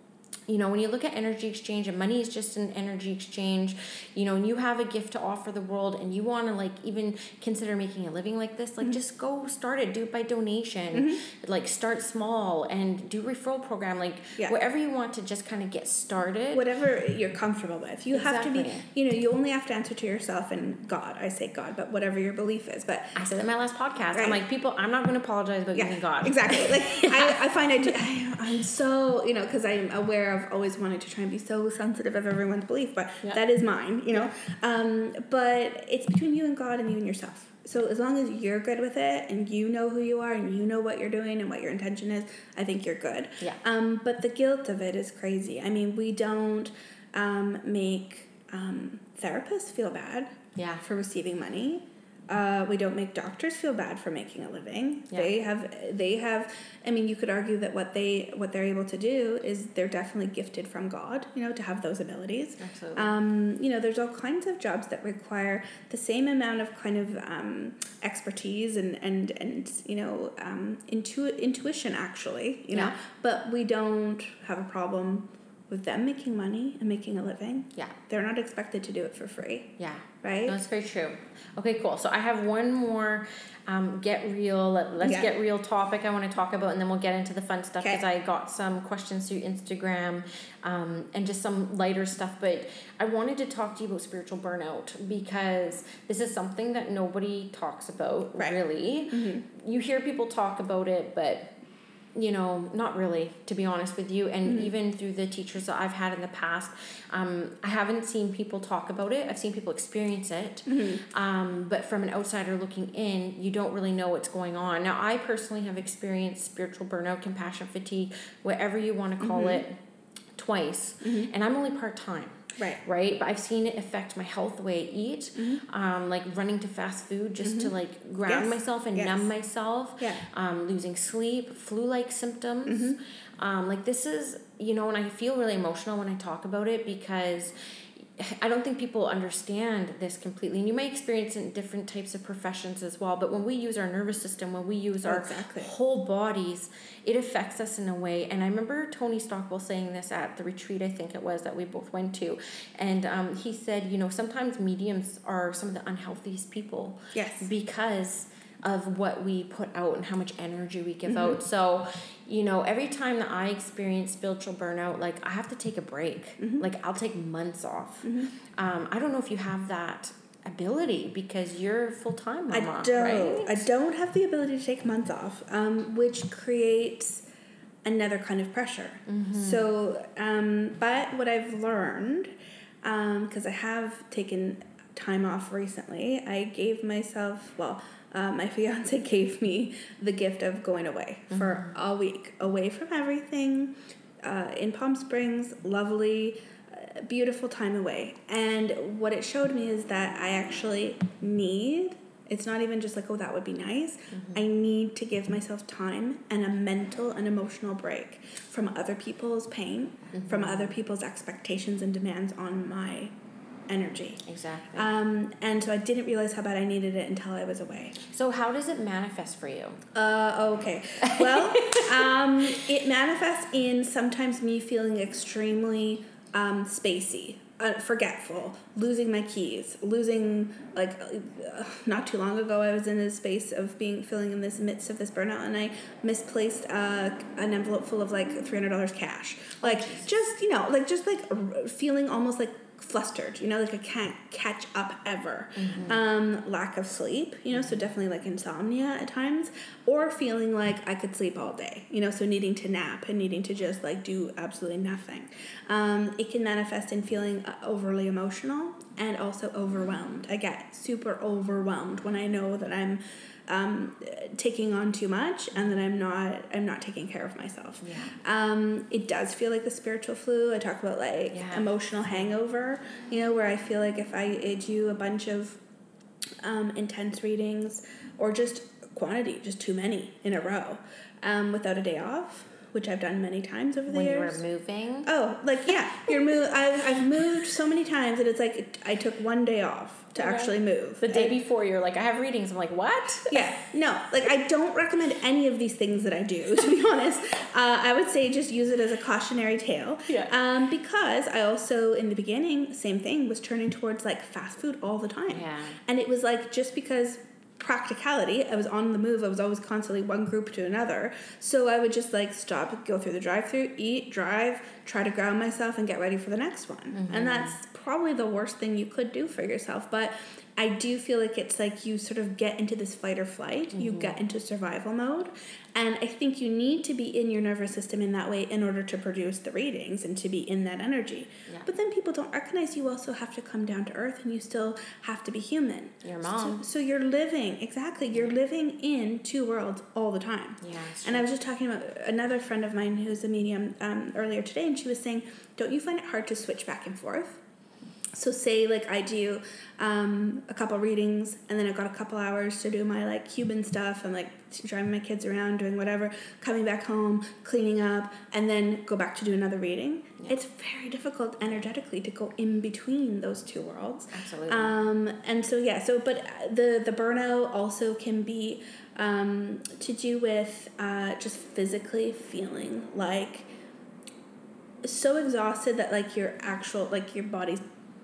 you know, when you look at energy exchange and money is just an energy exchange, you know, and you have a gift to offer the world and you want to like even consider making a living like this, like Mm-hmm. just go start it, do it by donation, like start small and do referral program, like Yeah. wherever you want to just kind of get started. Whatever you're comfortable with. You have to be, you know, you only have to answer to yourself and God. I say God, but whatever your belief is. But I said that in my last podcast. Right. I'm like, people, I'm not going to apologize about using God. Exactly. Like I, I find I, do, (laughs) I I'm so you know because I'm aware of always wanted to try and be so sensitive of everyone's belief, but Yeah. that is mine. You know, um, but it's between you and God and you and yourself. So as long as you're good with it and you know who you are and you know what you're doing and what your intention is, I think you're good. Yeah. Um, but the guilt of it is crazy. I mean, we don't um, make um, therapists feel bad Yeah. for receiving money. Uh, we don't make doctors feel bad for making a living. Yeah. They have they have I mean you could argue that what they what they're able to do is they're definitely gifted from God, you know, to have those abilities. Absolutely. Um, you know, there's all kinds of jobs that require the same amount of kind of um, expertise and and and you know um, intu- intuition actually, you know. Yeah. But we don't have a problem with them making money and making a living. Yeah. They're not expected to do it for free, Yeah. right? That's very true. Okay, cool. So I have one more um, get real, let, let's Yeah. get real topic I want to talk about, and then we'll get into the fun stuff because I got some questions through Instagram um, and just some lighter stuff. But I wanted to talk to you about spiritual burnout because this is something that nobody talks about, Right. really. Mm-hmm. You hear people talk about it, but you know, not really, to be honest with you. And Mm-hmm. even through the teachers that I've had in the past, um, I haven't seen people talk about it. I've seen people experience it. Mm-hmm. Um, but from an outsider looking in, you don't really know what's going on. Now, I personally have experienced spiritual burnout, compassion fatigue, whatever you want to call Mm-hmm. it, twice. And I'm only part time Right. right? But I've seen it affect my health, the way I eat, um, like running to fast food just to like ground Yes. myself and Yes. numb myself, Yeah. um, losing sleep, flu like symptoms. Mm-hmm. Um, like this is, you know, and I feel really emotional when I talk about it because I don't think people understand this completely. And you may experience it in different types of professions as well. But when we use our nervous system, when we use Oh, our exactly. whole bodies, it affects us in a way. And I remember Tony Stockwell saying this at the retreat, I think it was, that we both went to. And um, he said, you know, sometimes mediums are some of the unhealthiest people Yes. because of what we put out and how much energy we give Mm-hmm. out. So, you know, every time that I experience spiritual burnout, like I have to take a break. Mm-hmm. Like I'll take months off. Um, I don't know if you have that ability because you're full time mama, I don't. right? I don't have the ability to take months off, um, which creates another kind of pressure. Mm-hmm. So, um, but what I've learned, because I have taken time off recently, I gave myself, well, uh, my (laughs) fiance gave me the gift of going away for a week, away from everything, uh, in Palm Springs, lovely, uh, beautiful time away. And what it showed me is that I actually need. It's not even just like, oh, that would be nice. I need to give myself time and a mental and emotional break from other people's pain, from other people's expectations and demands on my energy. Exactly. Um, and so I didn't realize how bad I needed it until I was away. so how does it manifest for you? Uh, okay. (laughs) Well, um, it manifests in sometimes me feeling extremely um, spacey, uh, forgetful, losing my keys, losing like uh, not too long ago I was in a space of being feeling in this midst of this burnout and I misplaced uh, an envelope full of like three hundred dollars cash. Like just you know like just like feeling almost like flustered you know like i can't catch up ever. Um lack of sleep you know so definitely like insomnia at times or feeling like i could sleep all day you know so needing to nap and needing to just like do absolutely nothing. Um it can manifest in feeling uh, overly emotional and also overwhelmed. I get super overwhelmed when i know that i'm um, taking on too much and that I'm not I'm not taking care of myself. Yeah. Um, it does feel like the spiritual flu. I talk about like Yeah. emotional hangover, you know, where I feel like if I do a bunch of um, intense readings or just quantity, just too many in a row, um, without a day off, which I've done many times over the years. When you were moving? Oh, like yeah, you're move. I've, I've moved so many times that it's like I took one day off to Okay. actually move. The day And- before, you're like, I have readings. I'm like, what? yeah, no, like I don't recommend any of these things that I do. To be (laughs) honest, uh, I would say just use it as a cautionary tale. Yeah. Um, because I also in the beginning, same thing, was turning towards like fast food all the time. Yeah. And it was like just because practicality, I was on the move. I was always constantly one group to another. So I would just like stop, go through the drive-through, eat, drive, try to ground myself, and get ready for the next one. Mm-hmm. And that's probably the worst thing you could do for yourself. But I do feel like it's like you sort of get into this fight or flight. You get into survival mode. And I think you need to be in your nervous system in that way in order to produce the readings and to be in that energy. Yeah. But then people don't recognize you also have to come down to earth and you still have to be human. Your So- mom. So, you're living, exactly, you're living in two worlds all the time. Yeah, And I was just talking about another friend of mine who's a medium um, earlier today, and she was saying, Don't you find it hard to switch back and forth? So say like I do um, a couple readings and then I've got a couple hours to do my like Cuban stuff and like driving my kids around, doing whatever, coming back home, cleaning up, and then go back to do another reading. It's very difficult energetically to go in between those two worlds. Absolutely. Um, and so yeah, so but the the burnout also can be um, to do with uh, just physically feeling like so exhausted that like your actual like your body's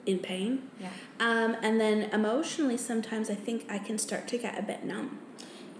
in pain. yeah. Um, and then emotionally, sometimes I think I can start to get a bit numb.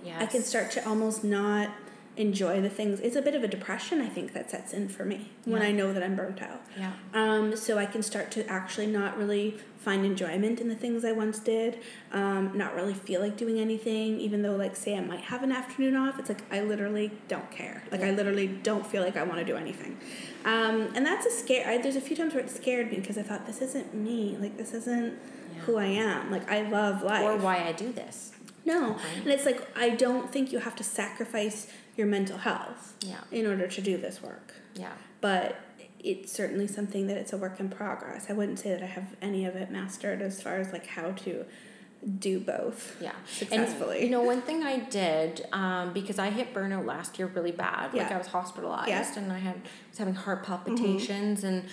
Yeah. I can start to almost not enjoy the things. It's a bit of a depression, I think, that sets in for me when I know that I'm burnt out. Yeah. Um, so I can start to actually not really find enjoyment in the things I once did, um, not really feel like doing anything, even though, like, say I might have an afternoon off. It's like I literally don't care. Like, I literally don't feel like I want to do anything. Um, and that's a scare. I, there's a few times where it scared me because I thought, this isn't me. Like, this isn't Yeah. who I am. Like, I love life. Or why I do this. No. Right. And it's like, I don't think you have to sacrifice your mental health Yeah. in order to do this work. Yeah. But it's certainly something that it's a work in progress. I wouldn't say that I have any of it mastered as far as like how to do both Yeah. successfully. And, you know, one thing I did, um, because I hit burnout last year really bad. yeah. Like I was hospitalized Yeah. Mm-hmm. and I had was having heart palpitations and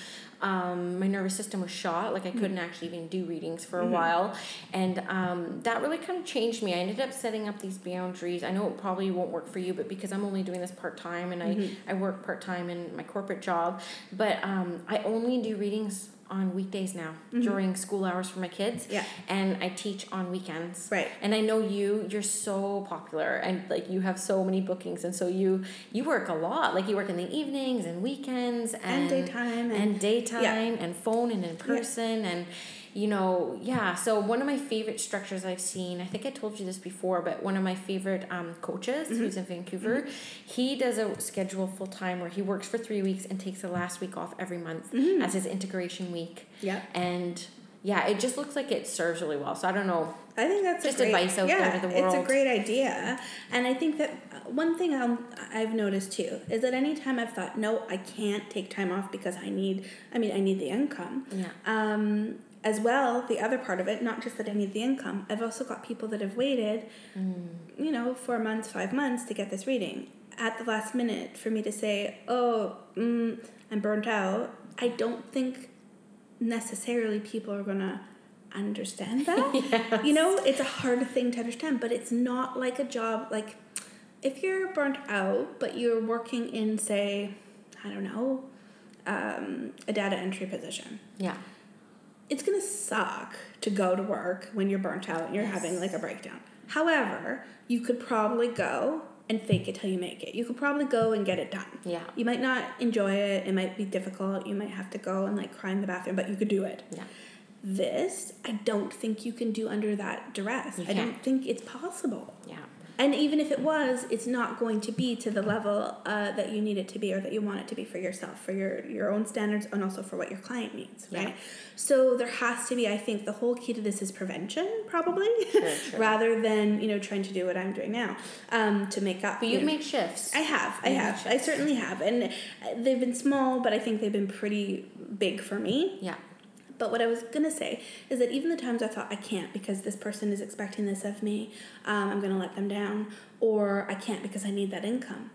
um, my nervous system was shot. Like I couldn't Mm-hmm. actually even do readings for a while. And um, that really kind of changed me. I ended up setting up these boundaries. I know it probably won't work for you, but because I'm only doing this part time and Mm-hmm. I, I work part time in my corporate job, but um, I only do readings on weekdays now mm-hmm. during school hours for my kids. Yeah. And I teach on weekends. Right. And I know you, you're so popular and like you have so many bookings and so you you work a lot. Like you work in the evenings and weekends and, And daytime and, and- daytime yeah. and phone and in person and you know, yeah. So one of my favorite structures I've seen, I think I told you this before, but one of my favorite um, coaches Mm-hmm. who's in Vancouver, he does a schedule full time where he works for three weeks and takes the last week off every month Mm-hmm. as his integration week. Yeah. And yeah, it just looks like it serves really well. So I don't know. I think that's Just a great, advice out there yeah, to the It's a great idea, and I think that one thing i I've noticed too is that anytime I've thought, no, I can't take time off because I need, I mean, I need the income. Yeah. Um, as well, the other part of it, not just that I need the income, I've also got people that have waited, Mm. you know, four months, five months to get this reading. At the last minute, for me to say, oh, mm, I'm burnt out, I don't think necessarily people are gonna understand that. (laughs) You know, it's a hard thing to understand, but it's not like a job like if you're burnt out, but you're working in, say, I don't know, um, a data entry position. Yeah. It's gonna suck to go to work when you're burnt out and you're Yes. having like a breakdown. However, you could probably go and fake it till you make it. You could probably go and get it done. Yeah. You might not enjoy it, it might be difficult, you might have to go and like cry in the bathroom, but you could do it. Yeah. This, I don't think you can do under that duress. I don't think it's possible. Yeah. And even if it was, it's not going to be to the level uh, that you need it to be or that you want it to be for yourself, for your, your own standards, and also for what your client needs, Yeah. right? So there has to be, I think, the whole key to this is prevention, probably, Sure, (laughs) sure. rather than you know trying to do what I'm doing now um, to make up. But you you've know. made shifts. I have, I have, I certainly have, and uh, they've been small, but I think they've been pretty big for me. yeah. But what I was gonna say is that even the times I thought I can't because this person is expecting this of me, um, I'm gonna let them down, or I can't because I need that income.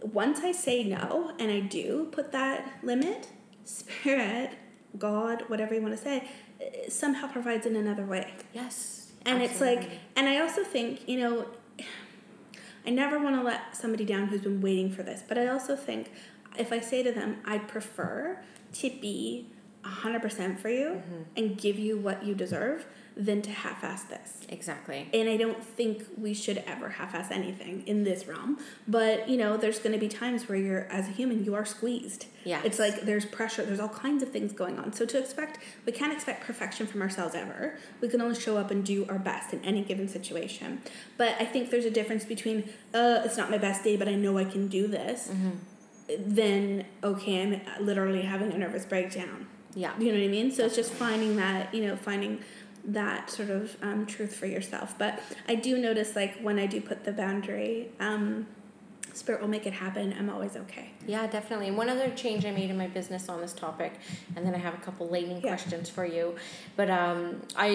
Once I say no and I do put that limit, spirit, God, whatever you want to say, eh, somehow provides in another way. Yes. And it's like, and I also think, you know, (sighs) I never want to let somebody down who's been waiting for this, but I also think if I say to them, I'd prefer to be 100% for you Mm-hmm. and give you what you deserve than to half ass this. Exactly. And I don't think we should ever half ass anything in this realm. But, you know, there's going to be times where you're, as a human, you are squeezed. Yeah. It's like there's pressure, there's all kinds of things going on. So to expect, we can't expect perfection from ourselves ever. We can only show up and do our best in any given situation. But I think there's a difference between, uh, it's not my best day, but I know I can do this, Mm-hmm. then, okay, I'm literally having a nervous breakdown. Yeah. You know what I mean? So it's just finding that, you know, finding that sort of um, truth for yourself. But I do notice, like, when I do put the boundary, um, spirit will make it happen. I'm always okay. Yeah, definitely. And one other change I made in my business on this topic, and then I have a couple lightning Yeah. questions for you. But um, I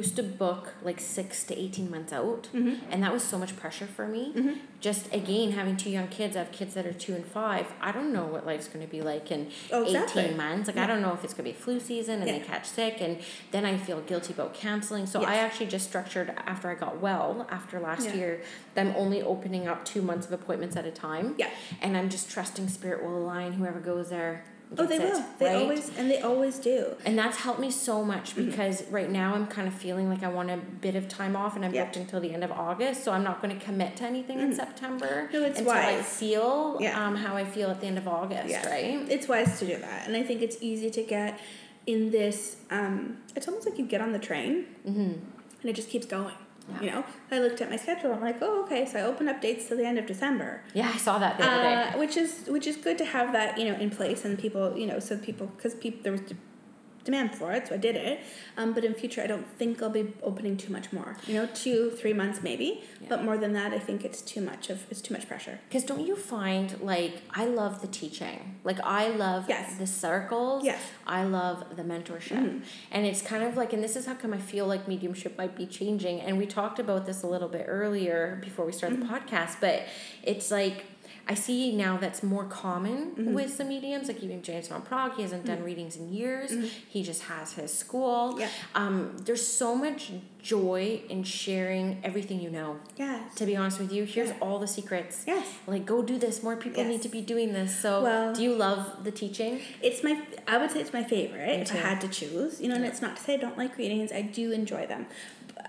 used to book like six to 18 months out, Mm-hmm. and that was so much pressure for me. Just again, having two young kids, I have kids that are two and five. I don't know what life's going to be like in Oh, exactly. 18 months. Like, I don't know if it's going to be flu season and Yeah. they catch sick, and then I feel guilty about canceling. So Yes. I actually just structured after I got well, after last Yeah. year, them only opening up two months of appointments at a time. Yeah. And I'm just trusting spirit will align whoever goes there. Oh, they gets will. They right? always, and they always do. And that's helped me so much Mm-hmm. because right now I'm kind of feeling like I want a bit of time off and I'm. Mm-hmm. booked until the end of August. So I'm not going to commit to anything in September No, it's until I wise. feel Yeah. um, how I feel at the end of August, Yeah. right? It's wise to do that. And I think it's easy to get in this, um, it's almost like you get on the train Mm-hmm. and it just keeps going. Yeah. You know, I looked at my schedule. I'm like, oh, okay. So I open up dates till the end of December. Yeah, I saw that the other day. uh, which is which is good to have that you know in place and people you know so people because people there was demand for it so I did it um, but in future I don't think I'll be opening too much more you know two three months maybe Yeah. but more than that I think it's too much of it's too much pressure Because don't you find like I love the teaching, like I love Yes. the circles. Yes. I love the mentorship, and it's kind of like, and this is how come I feel like mediumship might be changing. And we talked about this a little bit earlier before we started the podcast, but it's like I see now that's more common Mm-hmm. with some mediums, like even James Van Praagh. He hasn't done readings in years. He just has his school. Mm-hmm. Yeah. Um, there's so much joy in sharing everything you know. Yes. To be honest with you, here's Yeah. all the secrets. Yes. Like, go do this. More people Yes. need to be doing this. So, Well- do you love the teaching? It's my, I would say it's my favorite if I had to choose. You know, and it's not to say I don't like readings. I do enjoy them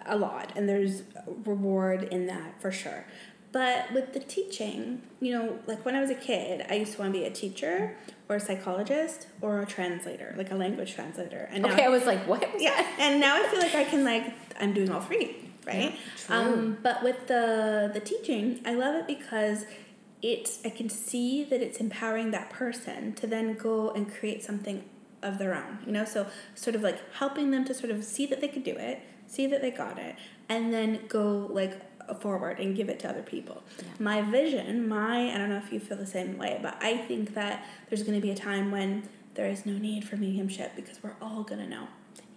a lot, and there's reward in that for sure. But with the teaching, you know, like when I was a kid, I used to want to be a teacher or a psychologist or a translator, like a language translator. And now, Okay, I was like, what? was yeah, and now I feel like I can like I'm doing all three, right? Yeah, true. um, but with the the teaching, I love it because it's I can see that it's empowering that person to then go and create something of their own, you know. So sort of like helping them to sort of see that they could do it, see that they got it, and then go like forward and give it to other people. Yeah. My vision, my I don't know if you feel the same way, but I think that there's going to be a time when there is no need for mediumship because we're all going to know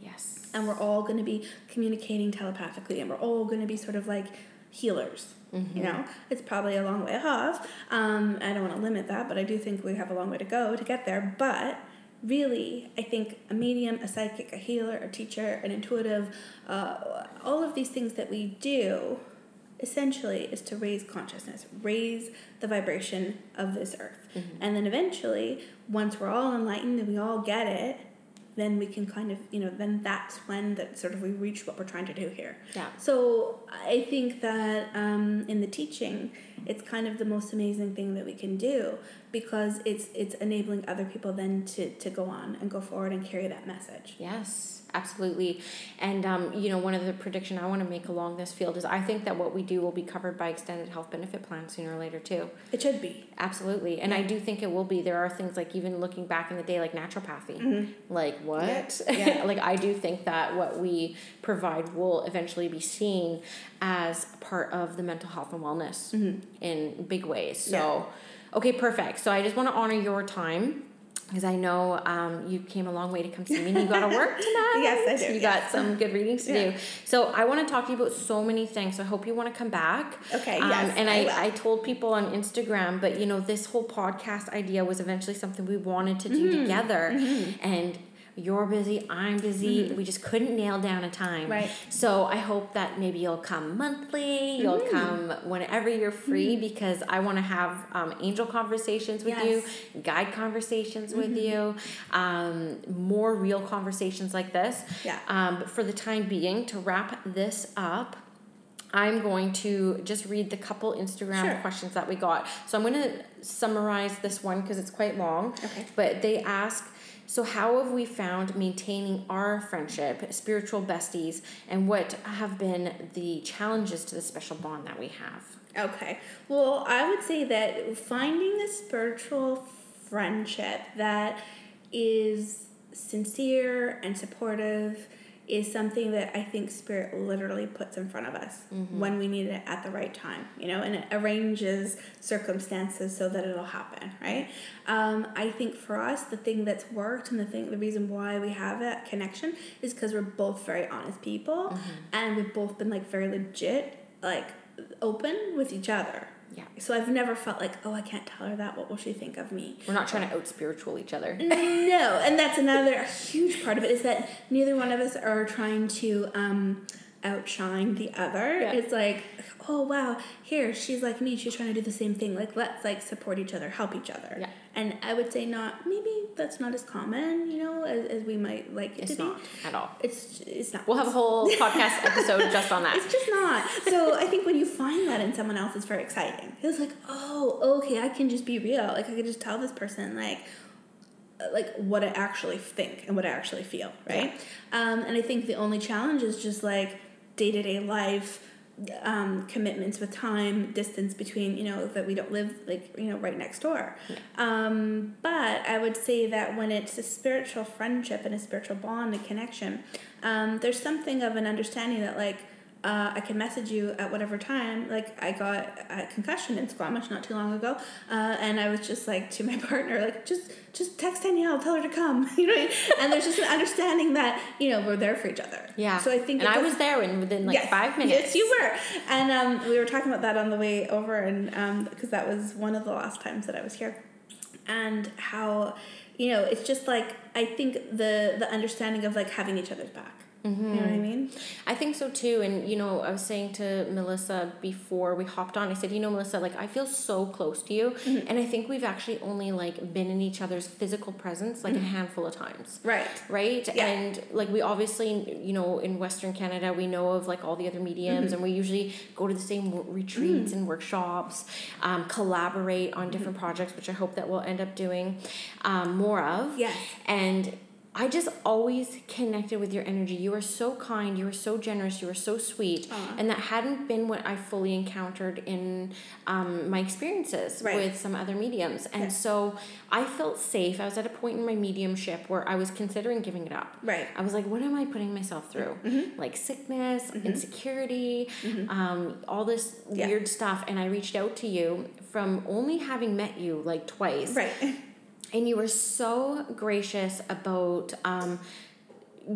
Yes. and we're all going to be communicating telepathically and we're all going to be sort of like healers you know it's probably a long way off um, i don't want to limit that but i do think we have a long way to go to get there but really i think a medium a psychic a healer a teacher an intuitive uh, all of these things that we do essentially is to raise consciousness raise the vibration of this earth. And then eventually once we're all enlightened and we all get it then we can kind of you know then that's when that sort of we reach what we're trying to do here. Yeah. so i think that um, in the teaching it's kind of the most amazing thing that we can do because it's it's enabling other people then to to go on and go forward and carry that message Yes, absolutely. And um, you know, one of the prediction I want to make along this field is I think that what we do will be covered by extended health benefit plans sooner or later too. it should be Absolutely. And I do think it will be. There are things like even looking back in the day like naturopathy. Like what? Mm-hmm. Yeah. (laughs) Yeah. like I do think that what we provide will eventually be seen as part of the mental health and wellness Mm-hmm. in big ways. So okay, perfect. So I just want to honor your time. Because I know um, you came a long way to come see me and you got to work tonight. (laughs) Yes, I do, You yeah. got some good readings to Yeah. do. So I want to talk to you about so many things. So I hope you want to come back. Okay, Um, yes, And I I. I told people on Instagram, but you know, this whole podcast idea was eventually something we wanted to do Mm-hmm. together. And you're busy, I'm busy. We just couldn't nail down a time. Mm-hmm. Right. So I hope that maybe you'll come monthly, you'll Mm-hmm. come whenever you're free because I want to have um, angel conversations with Yes. Mm-hmm. you, guide conversations with you, um, more real conversations like this. Yeah. Um, but for the time being, to wrap this up, I'm going to just read the couple Instagram Sure. questions that we got. So I'm going to summarize this one because it's quite long. Okay. But they ask, so how have we found maintaining our friendship, spiritual besties, and what have been the challenges to the special bond that we have? Okay. Well, I would say that finding a spiritual friendship that is sincere and supportive is something that I think spirit literally puts in front of us when we need it at the right time, you know, and it arranges circumstances so that it'll happen, right? Um, I think for us, the thing that's worked and the thing, the reason why we have that connection is because we're both very honest people and we've both been like very legit, like open with each other. Yeah. So I've never felt like, oh, I can't tell her that. What will she think of me? We're not trying to out spiritual each other. (laughs) no, and that's another huge part of it is that neither one of us are trying to um, outshine the other. Yeah. It's like, oh wow, here she's like me. She's trying to do the same thing. Like let's like support each other, help each other. Yeah. And I would say not maybe that's not as common, you know, as, as we might like it It's to not be. at all. It's it's not. We'll have a whole (laughs) podcast episode just on that. It's just not. So I think when you find that in someone else, it's very exciting. It's like, oh, okay, I can just be real. Like I can just tell this person like, uh, like what I actually think and what I actually feel, right? Um, and I think the only challenge is just like day to day life. Um, commitments with time, distance between, you know, that we don't live like, you know, right next door. Um, but I would say that when it's a spiritual friendship and a spiritual bond a connection, um, there's something of an understanding that like uh, I can message you at whatever time. Like I got a concussion in Squamish not too long ago, uh, and I was just like to my (laughs) partner, like just just text Danielle, tell her to come. (laughs) You know, and there's just an understanding that you know we're there for each other. Yeah. So I think and I was there in within like yes, five minutes. Yes, you were. And um, we were talking about that on the way over, and because um, that was one of the last times that I was here, and how you know it's just like I think the the understanding of like having each other's back. Mm-hmm. You know what I mean? I think so too. And, you know, I was saying to Melissa before we hopped on, I said, you know, Melissa, like, I feel so close to you. Mm-hmm. And I think we've actually only, like, been in each other's physical presence, like, mm-hmm. a handful of times. Right. Right? Yeah. And, like, we obviously, you know, in Western Canada, we know of, like, all the other mediums, mm-hmm. and we usually go to the same retreats mm-hmm. and workshops, um, collaborate on different mm-hmm. projects, which I hope that we'll end up doing um, more of. Yes. And, I just always connected with your energy. You are so kind, you are so generous, you are so sweet. Aww. And that hadn't been what I fully encountered in um, my experiences right. with some other mediums. And yeah. so I felt safe. I was at a point in my mediumship where I was considering giving it up. Right. I was like, what am I putting myself through? Mm-hmm. Like sickness, mm-hmm. insecurity, mm-hmm. Um, all this yeah. weird stuff. And I reached out to you from only having met you like twice. Right. (laughs) and you were so gracious about um,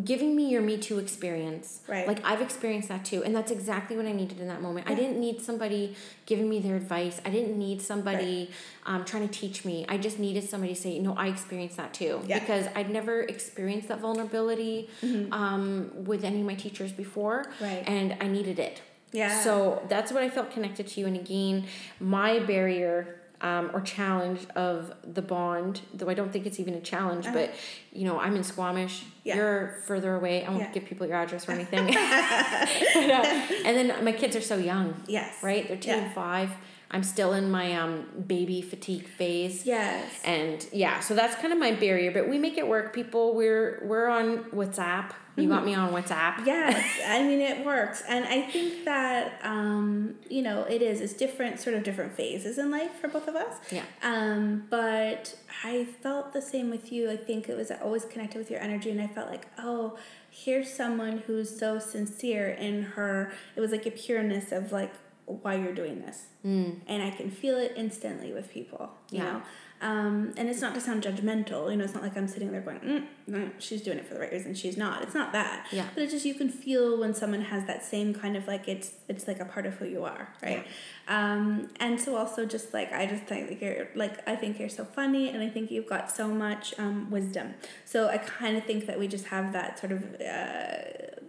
giving me your Me Too experience. Right. Like I've experienced that too, and that's exactly what I needed in that moment. Yeah. I didn't need somebody giving me their advice. I didn't need somebody right. um, trying to teach me. I just needed somebody to say, "No, I experienced that too," yeah. because I'd never experienced that vulnerability mm-hmm. um, with any of my teachers before, right. and I needed it. Yeah. So that's what I felt connected to you. And again, my barrier um, or challenge of the bond, though I don't think it's even a challenge, uh-huh. but you know, I'm in Squamish, yeah. you're further away. I won't yeah. give people your address or (laughs) anything. but, (laughs) uh, (laughs) and then my kids are so young. Yes. Right? They're two yeah. and five. I'm still in my um, baby fatigue phase. Yes. And yeah, so that's kind of my barrier, but we make it work. People, we're we're on WhatsApp. You got (laughs) me on WhatsApp. Yes, (laughs) I mean it works, and I think that um, you know it is. It's different, sort of different phases in life for both of us. Yeah. Um, but I felt the same with you. I think it was always connected with your energy, and I felt like, oh, here's someone who's so sincere in her. It was like a pureness of like why you're doing this. Mm. And I can feel it instantly with people, you yeah. know. Um, and it's not to sound judgmental, you know, it's not like I'm sitting there going, mm, mm, she's doing it for the right reason, she's not. It's not that. Yeah. But it's just you can feel when someone has that same kind of like it's it's like a part of who you are, right? Yeah. Um, and so also just like I just think like you're like I think you're so funny and I think you've got so much um, wisdom. So I kind of think that we just have that sort of uh,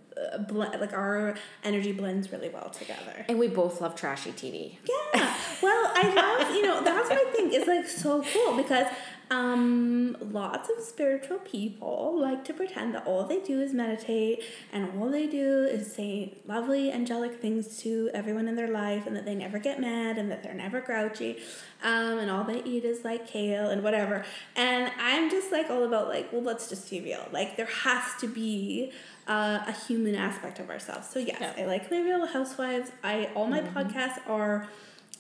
blend, like our energy blends really well together. And we both love trashy TV. Yeah. Well, I love, you know, that's what I think is like so cool because um, lots of spiritual people like to pretend that all they do is meditate and all they do is say lovely angelic things to everyone in their life and that they never get mad and that they're never grouchy um, and all they eat is like kale and whatever. And I'm just like all about like, well, let's just be real. Like there has to be uh, a human aspect of ourselves. So yes, yeah. I like my Real Housewives. I all my mm-hmm. podcasts are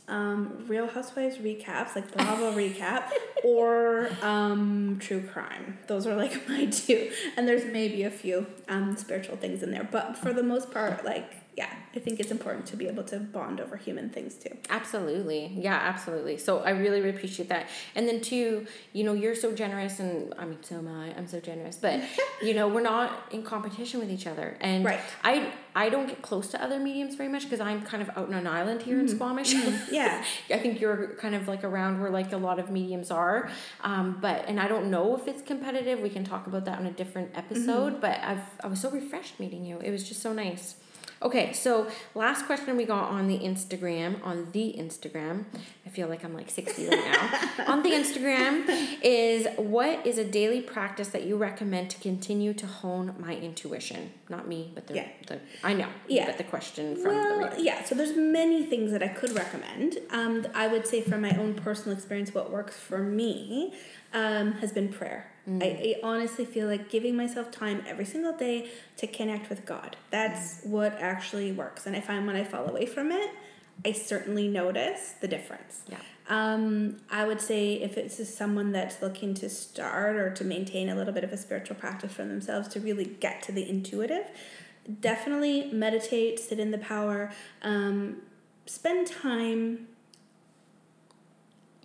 um, Real Housewives recaps, like Bravo recap, (laughs) or um, true crime. Those are like (laughs) my two. And there's maybe a few um, spiritual things in there, but for the most part, like yeah, I think it's important to be able to bond over human things too. Absolutely. Yeah, absolutely. So I really, really appreciate that. And then too, you know, you're so generous and I mean so am I. I'm so generous. But (laughs) you know, we're not in competition with each other. And right. I I don't get close to other mediums very much because I'm kind of out on an island here mm-hmm. in Squamish. Mm-hmm. (laughs) Yeah. I think you're kind of like around where like a lot of mediums are. Um, but and I don't know if it's competitive. We can talk about that on a different episode. Mm-hmm. But I've I was so refreshed meeting you. It was just so nice. Okay, so last question we got on the Instagram, on the Instagram, I feel like I'm like 60 right now. (laughs) on the Instagram is what is a daily practice that you recommend to continue to hone my intuition? Not me, but the, yeah. the I know. Yeah. But the question from well, the reader. Yeah, so there's many things that I could recommend. Um, I would say from my own personal experience, what works for me um, has been prayer. Mm. I, I, honestly feel like giving myself time every single day to connect with God. That's mm. what actually works. And if I find when I fall away from it, I certainly notice the difference. Yeah. Um, I would say if it's someone that's looking to start or to maintain a little bit of a spiritual practice for themselves to really get to the intuitive, definitely meditate, sit in the power, um, spend time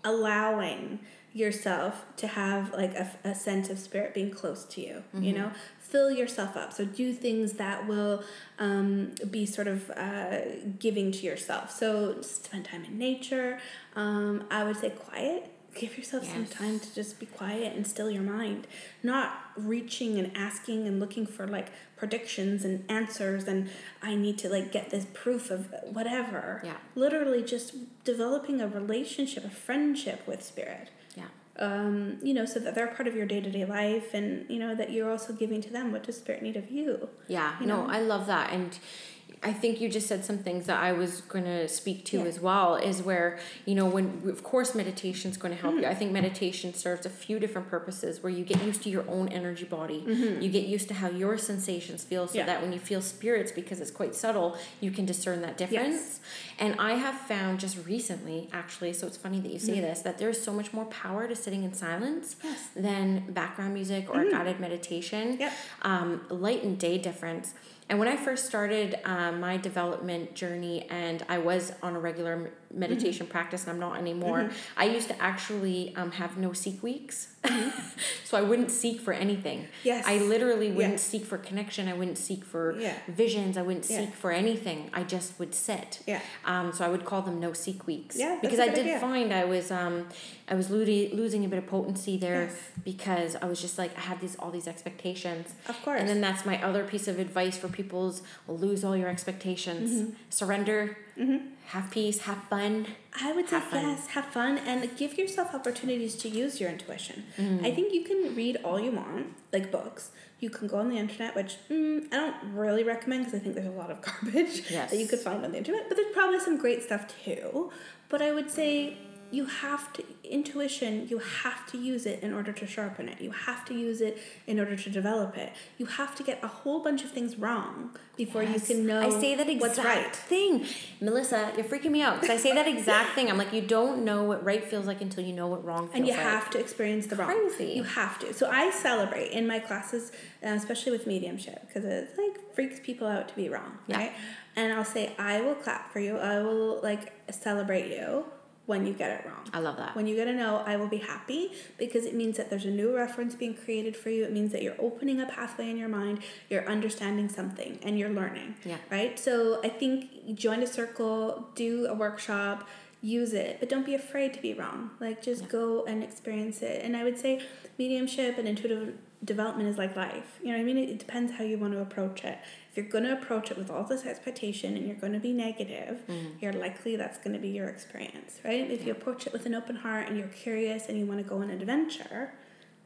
allowing yourself to have like a, a sense of spirit being close to you mm-hmm. you know? Fill yourself up. So do things that will um, be sort of uh, giving to yourself. So spend time in nature. Um, i would say quiet. Give yourself yes. some time to just be quiet and still your mind. Not reaching and asking and looking for like predictions and answers and i need to like get this proof of whatever. Yeah. Literally just developing a relationship a friendship with spirit um, you know, so that they're part of your day to day life, and you know that you're also giving to them what does spirit need of you. Yeah, you no, know? I love that, and I think you just said some things that I was going to speak to yeah. as well is where, you know, when of course meditation is going to help mm-hmm. you. I think meditation serves a few different purposes where you get used to your own energy body. Mm-hmm. You get used to how your sensations feel so yeah. that when you feel spirits because it's quite subtle, you can discern that difference. Yes. And I have found just recently actually, so it's funny that you say mm-hmm. this, that there's so much more power to sitting in silence yes. than background music or mm-hmm. guided meditation. Yep. Um, light and day difference and when I first started um, my development journey, and I was on a regular meditation mm-hmm. practice, and I'm not anymore, mm-hmm. I used to actually um, have no seek weeks. Mm-hmm. (laughs) so I wouldn't seek for anything. Yes. I literally wouldn't seek for connection. I wouldn't seek for yeah. visions. I wouldn't yeah. seek for anything. I just would sit. Yeah. Um, so I would call them no seek weeks. Yeah. Because I did idea. find I was um, I was lo- losing a bit of potency there yes. because I was just like I had these all these expectations. Of course. And then that's my other piece of advice for people's lose all your expectations. Mm-hmm. Surrender. Mm-hmm have peace, have fun. I would say fun. yes, have fun and give yourself opportunities to use your intuition. Mm. I think you can read all you want, like books. You can go on the internet, which mm, I don't really recommend because I think there's a lot of (laughs) garbage yes. that you could find on the internet, but there's probably some great stuff too. But I would say you have to intuition you have to use it in order to sharpen it you have to use it in order to develop it you have to get a whole bunch of things wrong before yes. you can know i say that exact right. thing melissa you're freaking me out because i say that exact thing i'm like you don't know what right feels like until you know what wrong feels like. and you like. have to experience the wrong Crazy. you have to so i celebrate in my classes uh, especially with mediumship because it like freaks people out to be wrong yeah. right and i'll say i will clap for you i will like celebrate you when you get it wrong. I love that. When you get a no, I will be happy because it means that there's a new reference being created for you. It means that you're opening a pathway in your mind, you're understanding something, and you're learning. Yeah. Right? So I think join a circle, do a workshop, use it, but don't be afraid to be wrong. Like just yeah. go and experience it. And I would say mediumship and intuitive development is like life. You know what I mean? It, depends how you want to approach it you're going to approach it with all this expectation and you're going to be negative, mm. you're likely that's going to be your experience, right? If yeah. you approach it with an open heart and you're curious and you want to go on an adventure,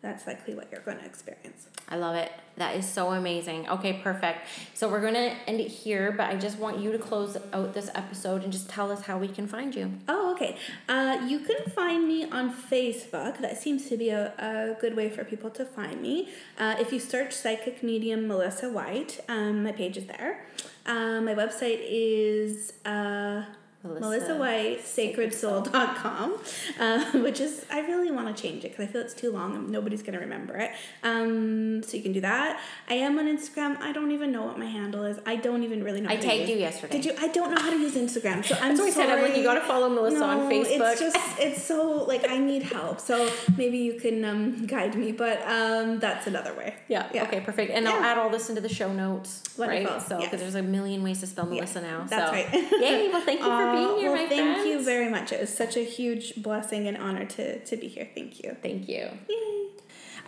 that's likely what you're going to experience. I love it. That is so amazing. Okay, perfect. So we're going to end it here, but I just want you to close out this episode and just tell us how we can find you. Oh, okay. Uh, you can find me on Facebook. That seems to be a, a good way for people to find me. Uh, if you search Psychic Medium Melissa White, um, my page is there. Um, my website is. Uh, Melissa, Melissa White, sacredsoul.com, uh, which is, I really want to change it because I feel it's too long and nobody's going to remember it. Um, so you can do that. I am on Instagram. I don't even know what my handle is. I don't even really know. I tagged you yesterday. Did you? I don't know how to use Instagram. So I'm That's sorry. said. I'm like, you got to follow Melissa no, on Facebook. It's just, it's so, like, I need help. So maybe you can um, guide me, but um, that's another way. Yeah. yeah. Okay, perfect. And yeah. I'll add all this into the show notes. Wonderful. Right? So, because yes. there's a million ways to spell Melissa yes, now. That's so. right. (laughs) Yay. Well, thank you for being here, well, my thank friend thank you very much. It was such a huge blessing and honor to, to be here. Thank you. Thank you. Yay.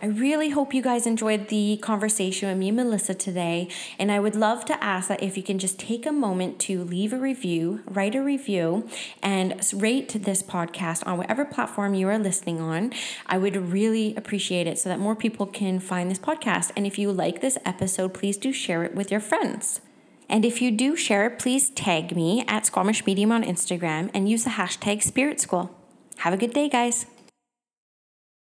I really hope you guys enjoyed the conversation with me and Melissa today. And I would love to ask that if you can just take a moment to leave a review, write a review, and rate this podcast on whatever platform you are listening on. I would really appreciate it so that more people can find this podcast. And if you like this episode, please do share it with your friends. And if you do share, please tag me at Squamish Medium on Instagram and use the hashtag Spirit School. Have a good day, guys.